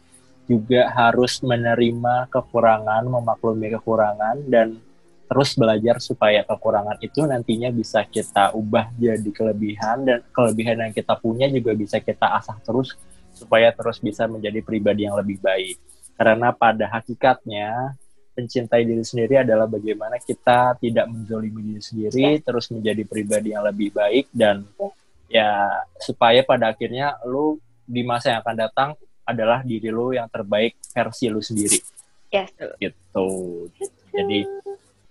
juga harus menerima kekurangan, memaklumi kekurangan, dan terus belajar supaya kekurangan itu nantinya bisa kita ubah jadi kelebihan, dan kelebihan yang kita punya juga bisa kita asah terus supaya terus bisa menjadi pribadi yang lebih baik. Karena pada hakikatnya mencintai diri sendiri adalah bagaimana kita tidak menzolimi diri sendiri, ya. terus menjadi pribadi yang lebih baik dan ya supaya pada akhirnya lu di masa yang akan datang adalah diri lu yang terbaik versi lu sendiri. Yes. Gitu. Jadi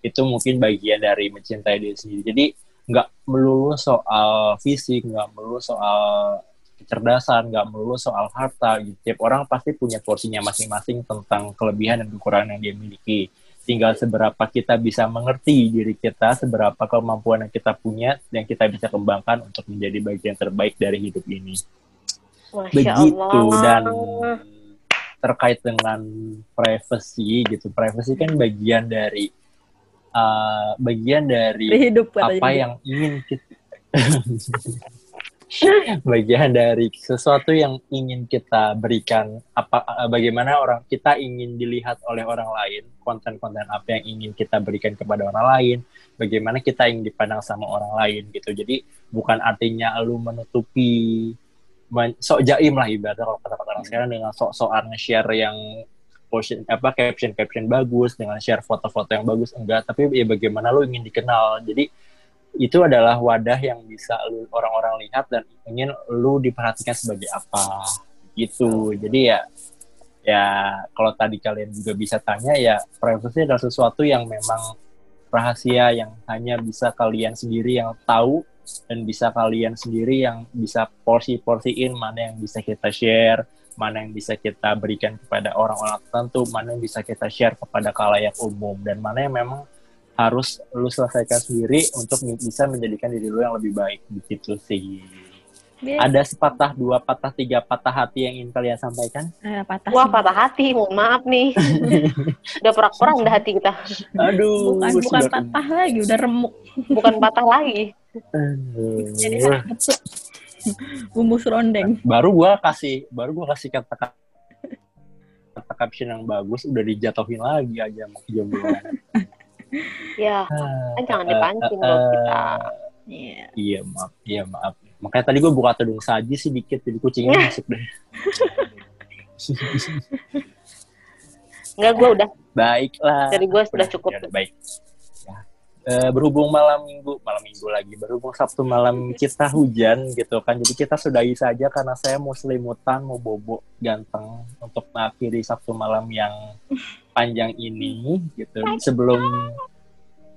itu mungkin bagian dari mencintai diri sendiri. Jadi nggak melulu soal fisik, nggak melulu soal kecerdasan, nggak melulu soal harta. Gitu. Tiap orang pasti punya porsinya masing-masing tentang kelebihan dan kekurangan yang dia miliki. Tinggal seberapa kita bisa mengerti diri kita, seberapa kemampuan yang kita punya, yang kita bisa kembangkan untuk menjadi bagian terbaik dari hidup ini. Masya Begitu Allah. dan terkait dengan privacy gitu. Privacy kan bagian dari uh, bagian dari Hidup apa yang ingin kita bagian dari sesuatu yang ingin kita berikan apa eh, bagaimana orang kita ingin dilihat oleh orang lain konten-konten apa yang ingin kita berikan kepada orang lain bagaimana kita ingin dipandang sama orang lain gitu. Jadi bukan artinya lu menutupi men- sok jaim lah ibaratnya kalau kata-kata orang sekarang dengan sok-sokan nge-share yang post apa caption caption bagus dengan share foto-foto yang bagus enggak. Tapi ya bagaimana lu ingin dikenal. Jadi itu adalah wadah yang bisa lu orang-orang lihat dan ingin lu diperhatikan sebagai apa. Gitu. Jadi ya ya kalau tadi kalian juga bisa tanya ya privacy adalah sesuatu yang memang rahasia yang hanya bisa kalian sendiri yang tahu dan bisa kalian sendiri yang bisa porsi-porsiin mana yang bisa kita share mana yang bisa kita berikan kepada orang-orang tertentu mana yang bisa kita share kepada kalayak umum dan mana yang memang harus lu selesaikan sendiri untuk bisa menjadikan diri lu yang lebih baik gitu sih. Dia- Ada sepatah, dua patah, tiga patah hati yang ingin kalian sampaikan? eh, patah Wah sih. patah hati, mohon maaf nih. Udah porak-porak dah hati kita. Aduh, bukan bukan patah lagi udah remuk Bukan patah lagi. Aduh. jadi keput bumbu serondeng baru gua kasih, baru gua kasih kata kata caption yang bagus udah dijatuhin lagi aja sama jombloan. Ya, kan jangan Eh, dipancing dong kita. Iya. Iya maaf, iya maaf. Makanya tadi gue buka tudung saji sih dikit, jadi kucingnya masuk deh. Enggak, gue udah. Baiklah. Dari gue sudah Udah, cukup. ya baik. Ya. Eh, berhubung malam minggu, malam minggu lagi, berhubung Sabtu malam kita hujan gitu kan, jadi kita sudahi saja karena saya mau selimutan, mau bobo ganteng untuk mengakhiri Sabtu malam yang panjang ini gitu. Sebelum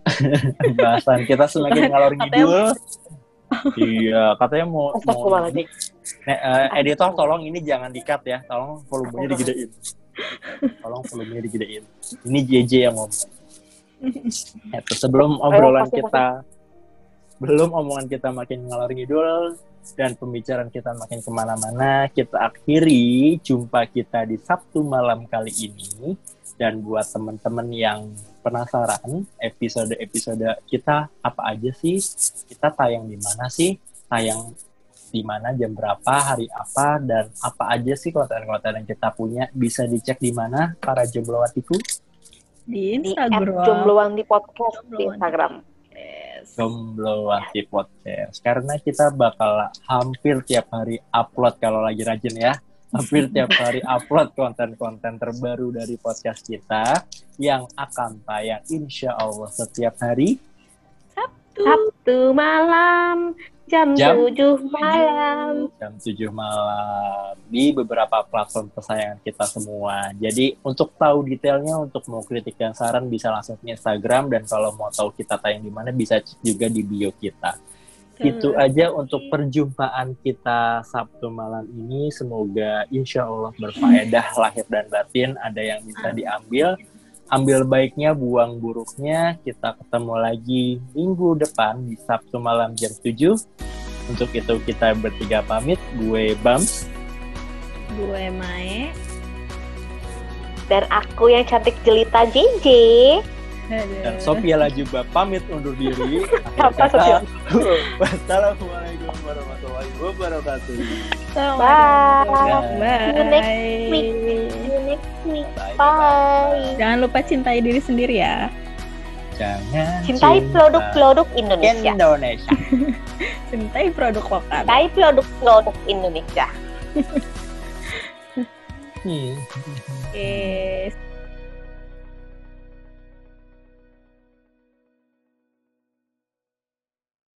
bahasan kita semakin ngalor ngidul. iya, katanya mau, mau Astagfirullahaladzim. Nek, eh, editor tolong ini jangan di-cut ya. Tolong volumenya digedein. Tolong volumenya digedein. Ini JJ yang ngomong. Itu sebelum obrolan kita belum omongan kita makin ngalor ngidul dan pembicaraan kita makin ke mana-mana, kita akhiri jumpa kita di Sabtu malam kali ini. Dan buat teman-teman yang penasaran episode-episode kita apa aja sih? Kita tayang di mana sih? Tayang di mana jam berapa hari apa dan apa aja sih konten-konten yang kita punya bisa dicek di mana para jomblowatiku di Instagram Jombloan di podcast di Jombloan. Instagram. Yes. jomblowati podcast karena kita bakal hampir tiap hari upload kalau lagi rajin ya hampir tiap hari upload konten-konten terbaru dari podcast kita yang akan tayang insya Allah setiap hari. Sabtu malam, jam, Jam? 7 malam. jam 7 malam di beberapa platform kesayangan kita semua. Jadi untuk tahu detailnya, untuk mau kritik dan saran bisa langsung ke Instagram dan kalau mau tahu kita tayang di mana bisa cek juga di bio kita. Itu aja untuk perjumpaan kita Sabtu malam ini. Semoga insya Allah berfaedah lahir dan batin. Ada yang bisa diambil. Ambil baiknya, buang buruknya. Kita ketemu lagi minggu depan di Sabtu malam jam 7. Untuk itu kita bertiga pamit. Gue Bams. gue Mae Dan aku yang cantik jelita JJ. Dan Sophia Lajuba pamit undur diri. Akhir Apa, Sophia? Wassalamualaikum warahmatullahi wabarakatuh. Bye. Bye. See you next week. See you next week. Bye. Bye. Jangan lupa cintai diri sendiri ya. Jangan Cintai cinta produk-produk Indonesia. Indonesia. Cintai produk lokal. Cintai produk-produk Indonesia. Hmm. Oke.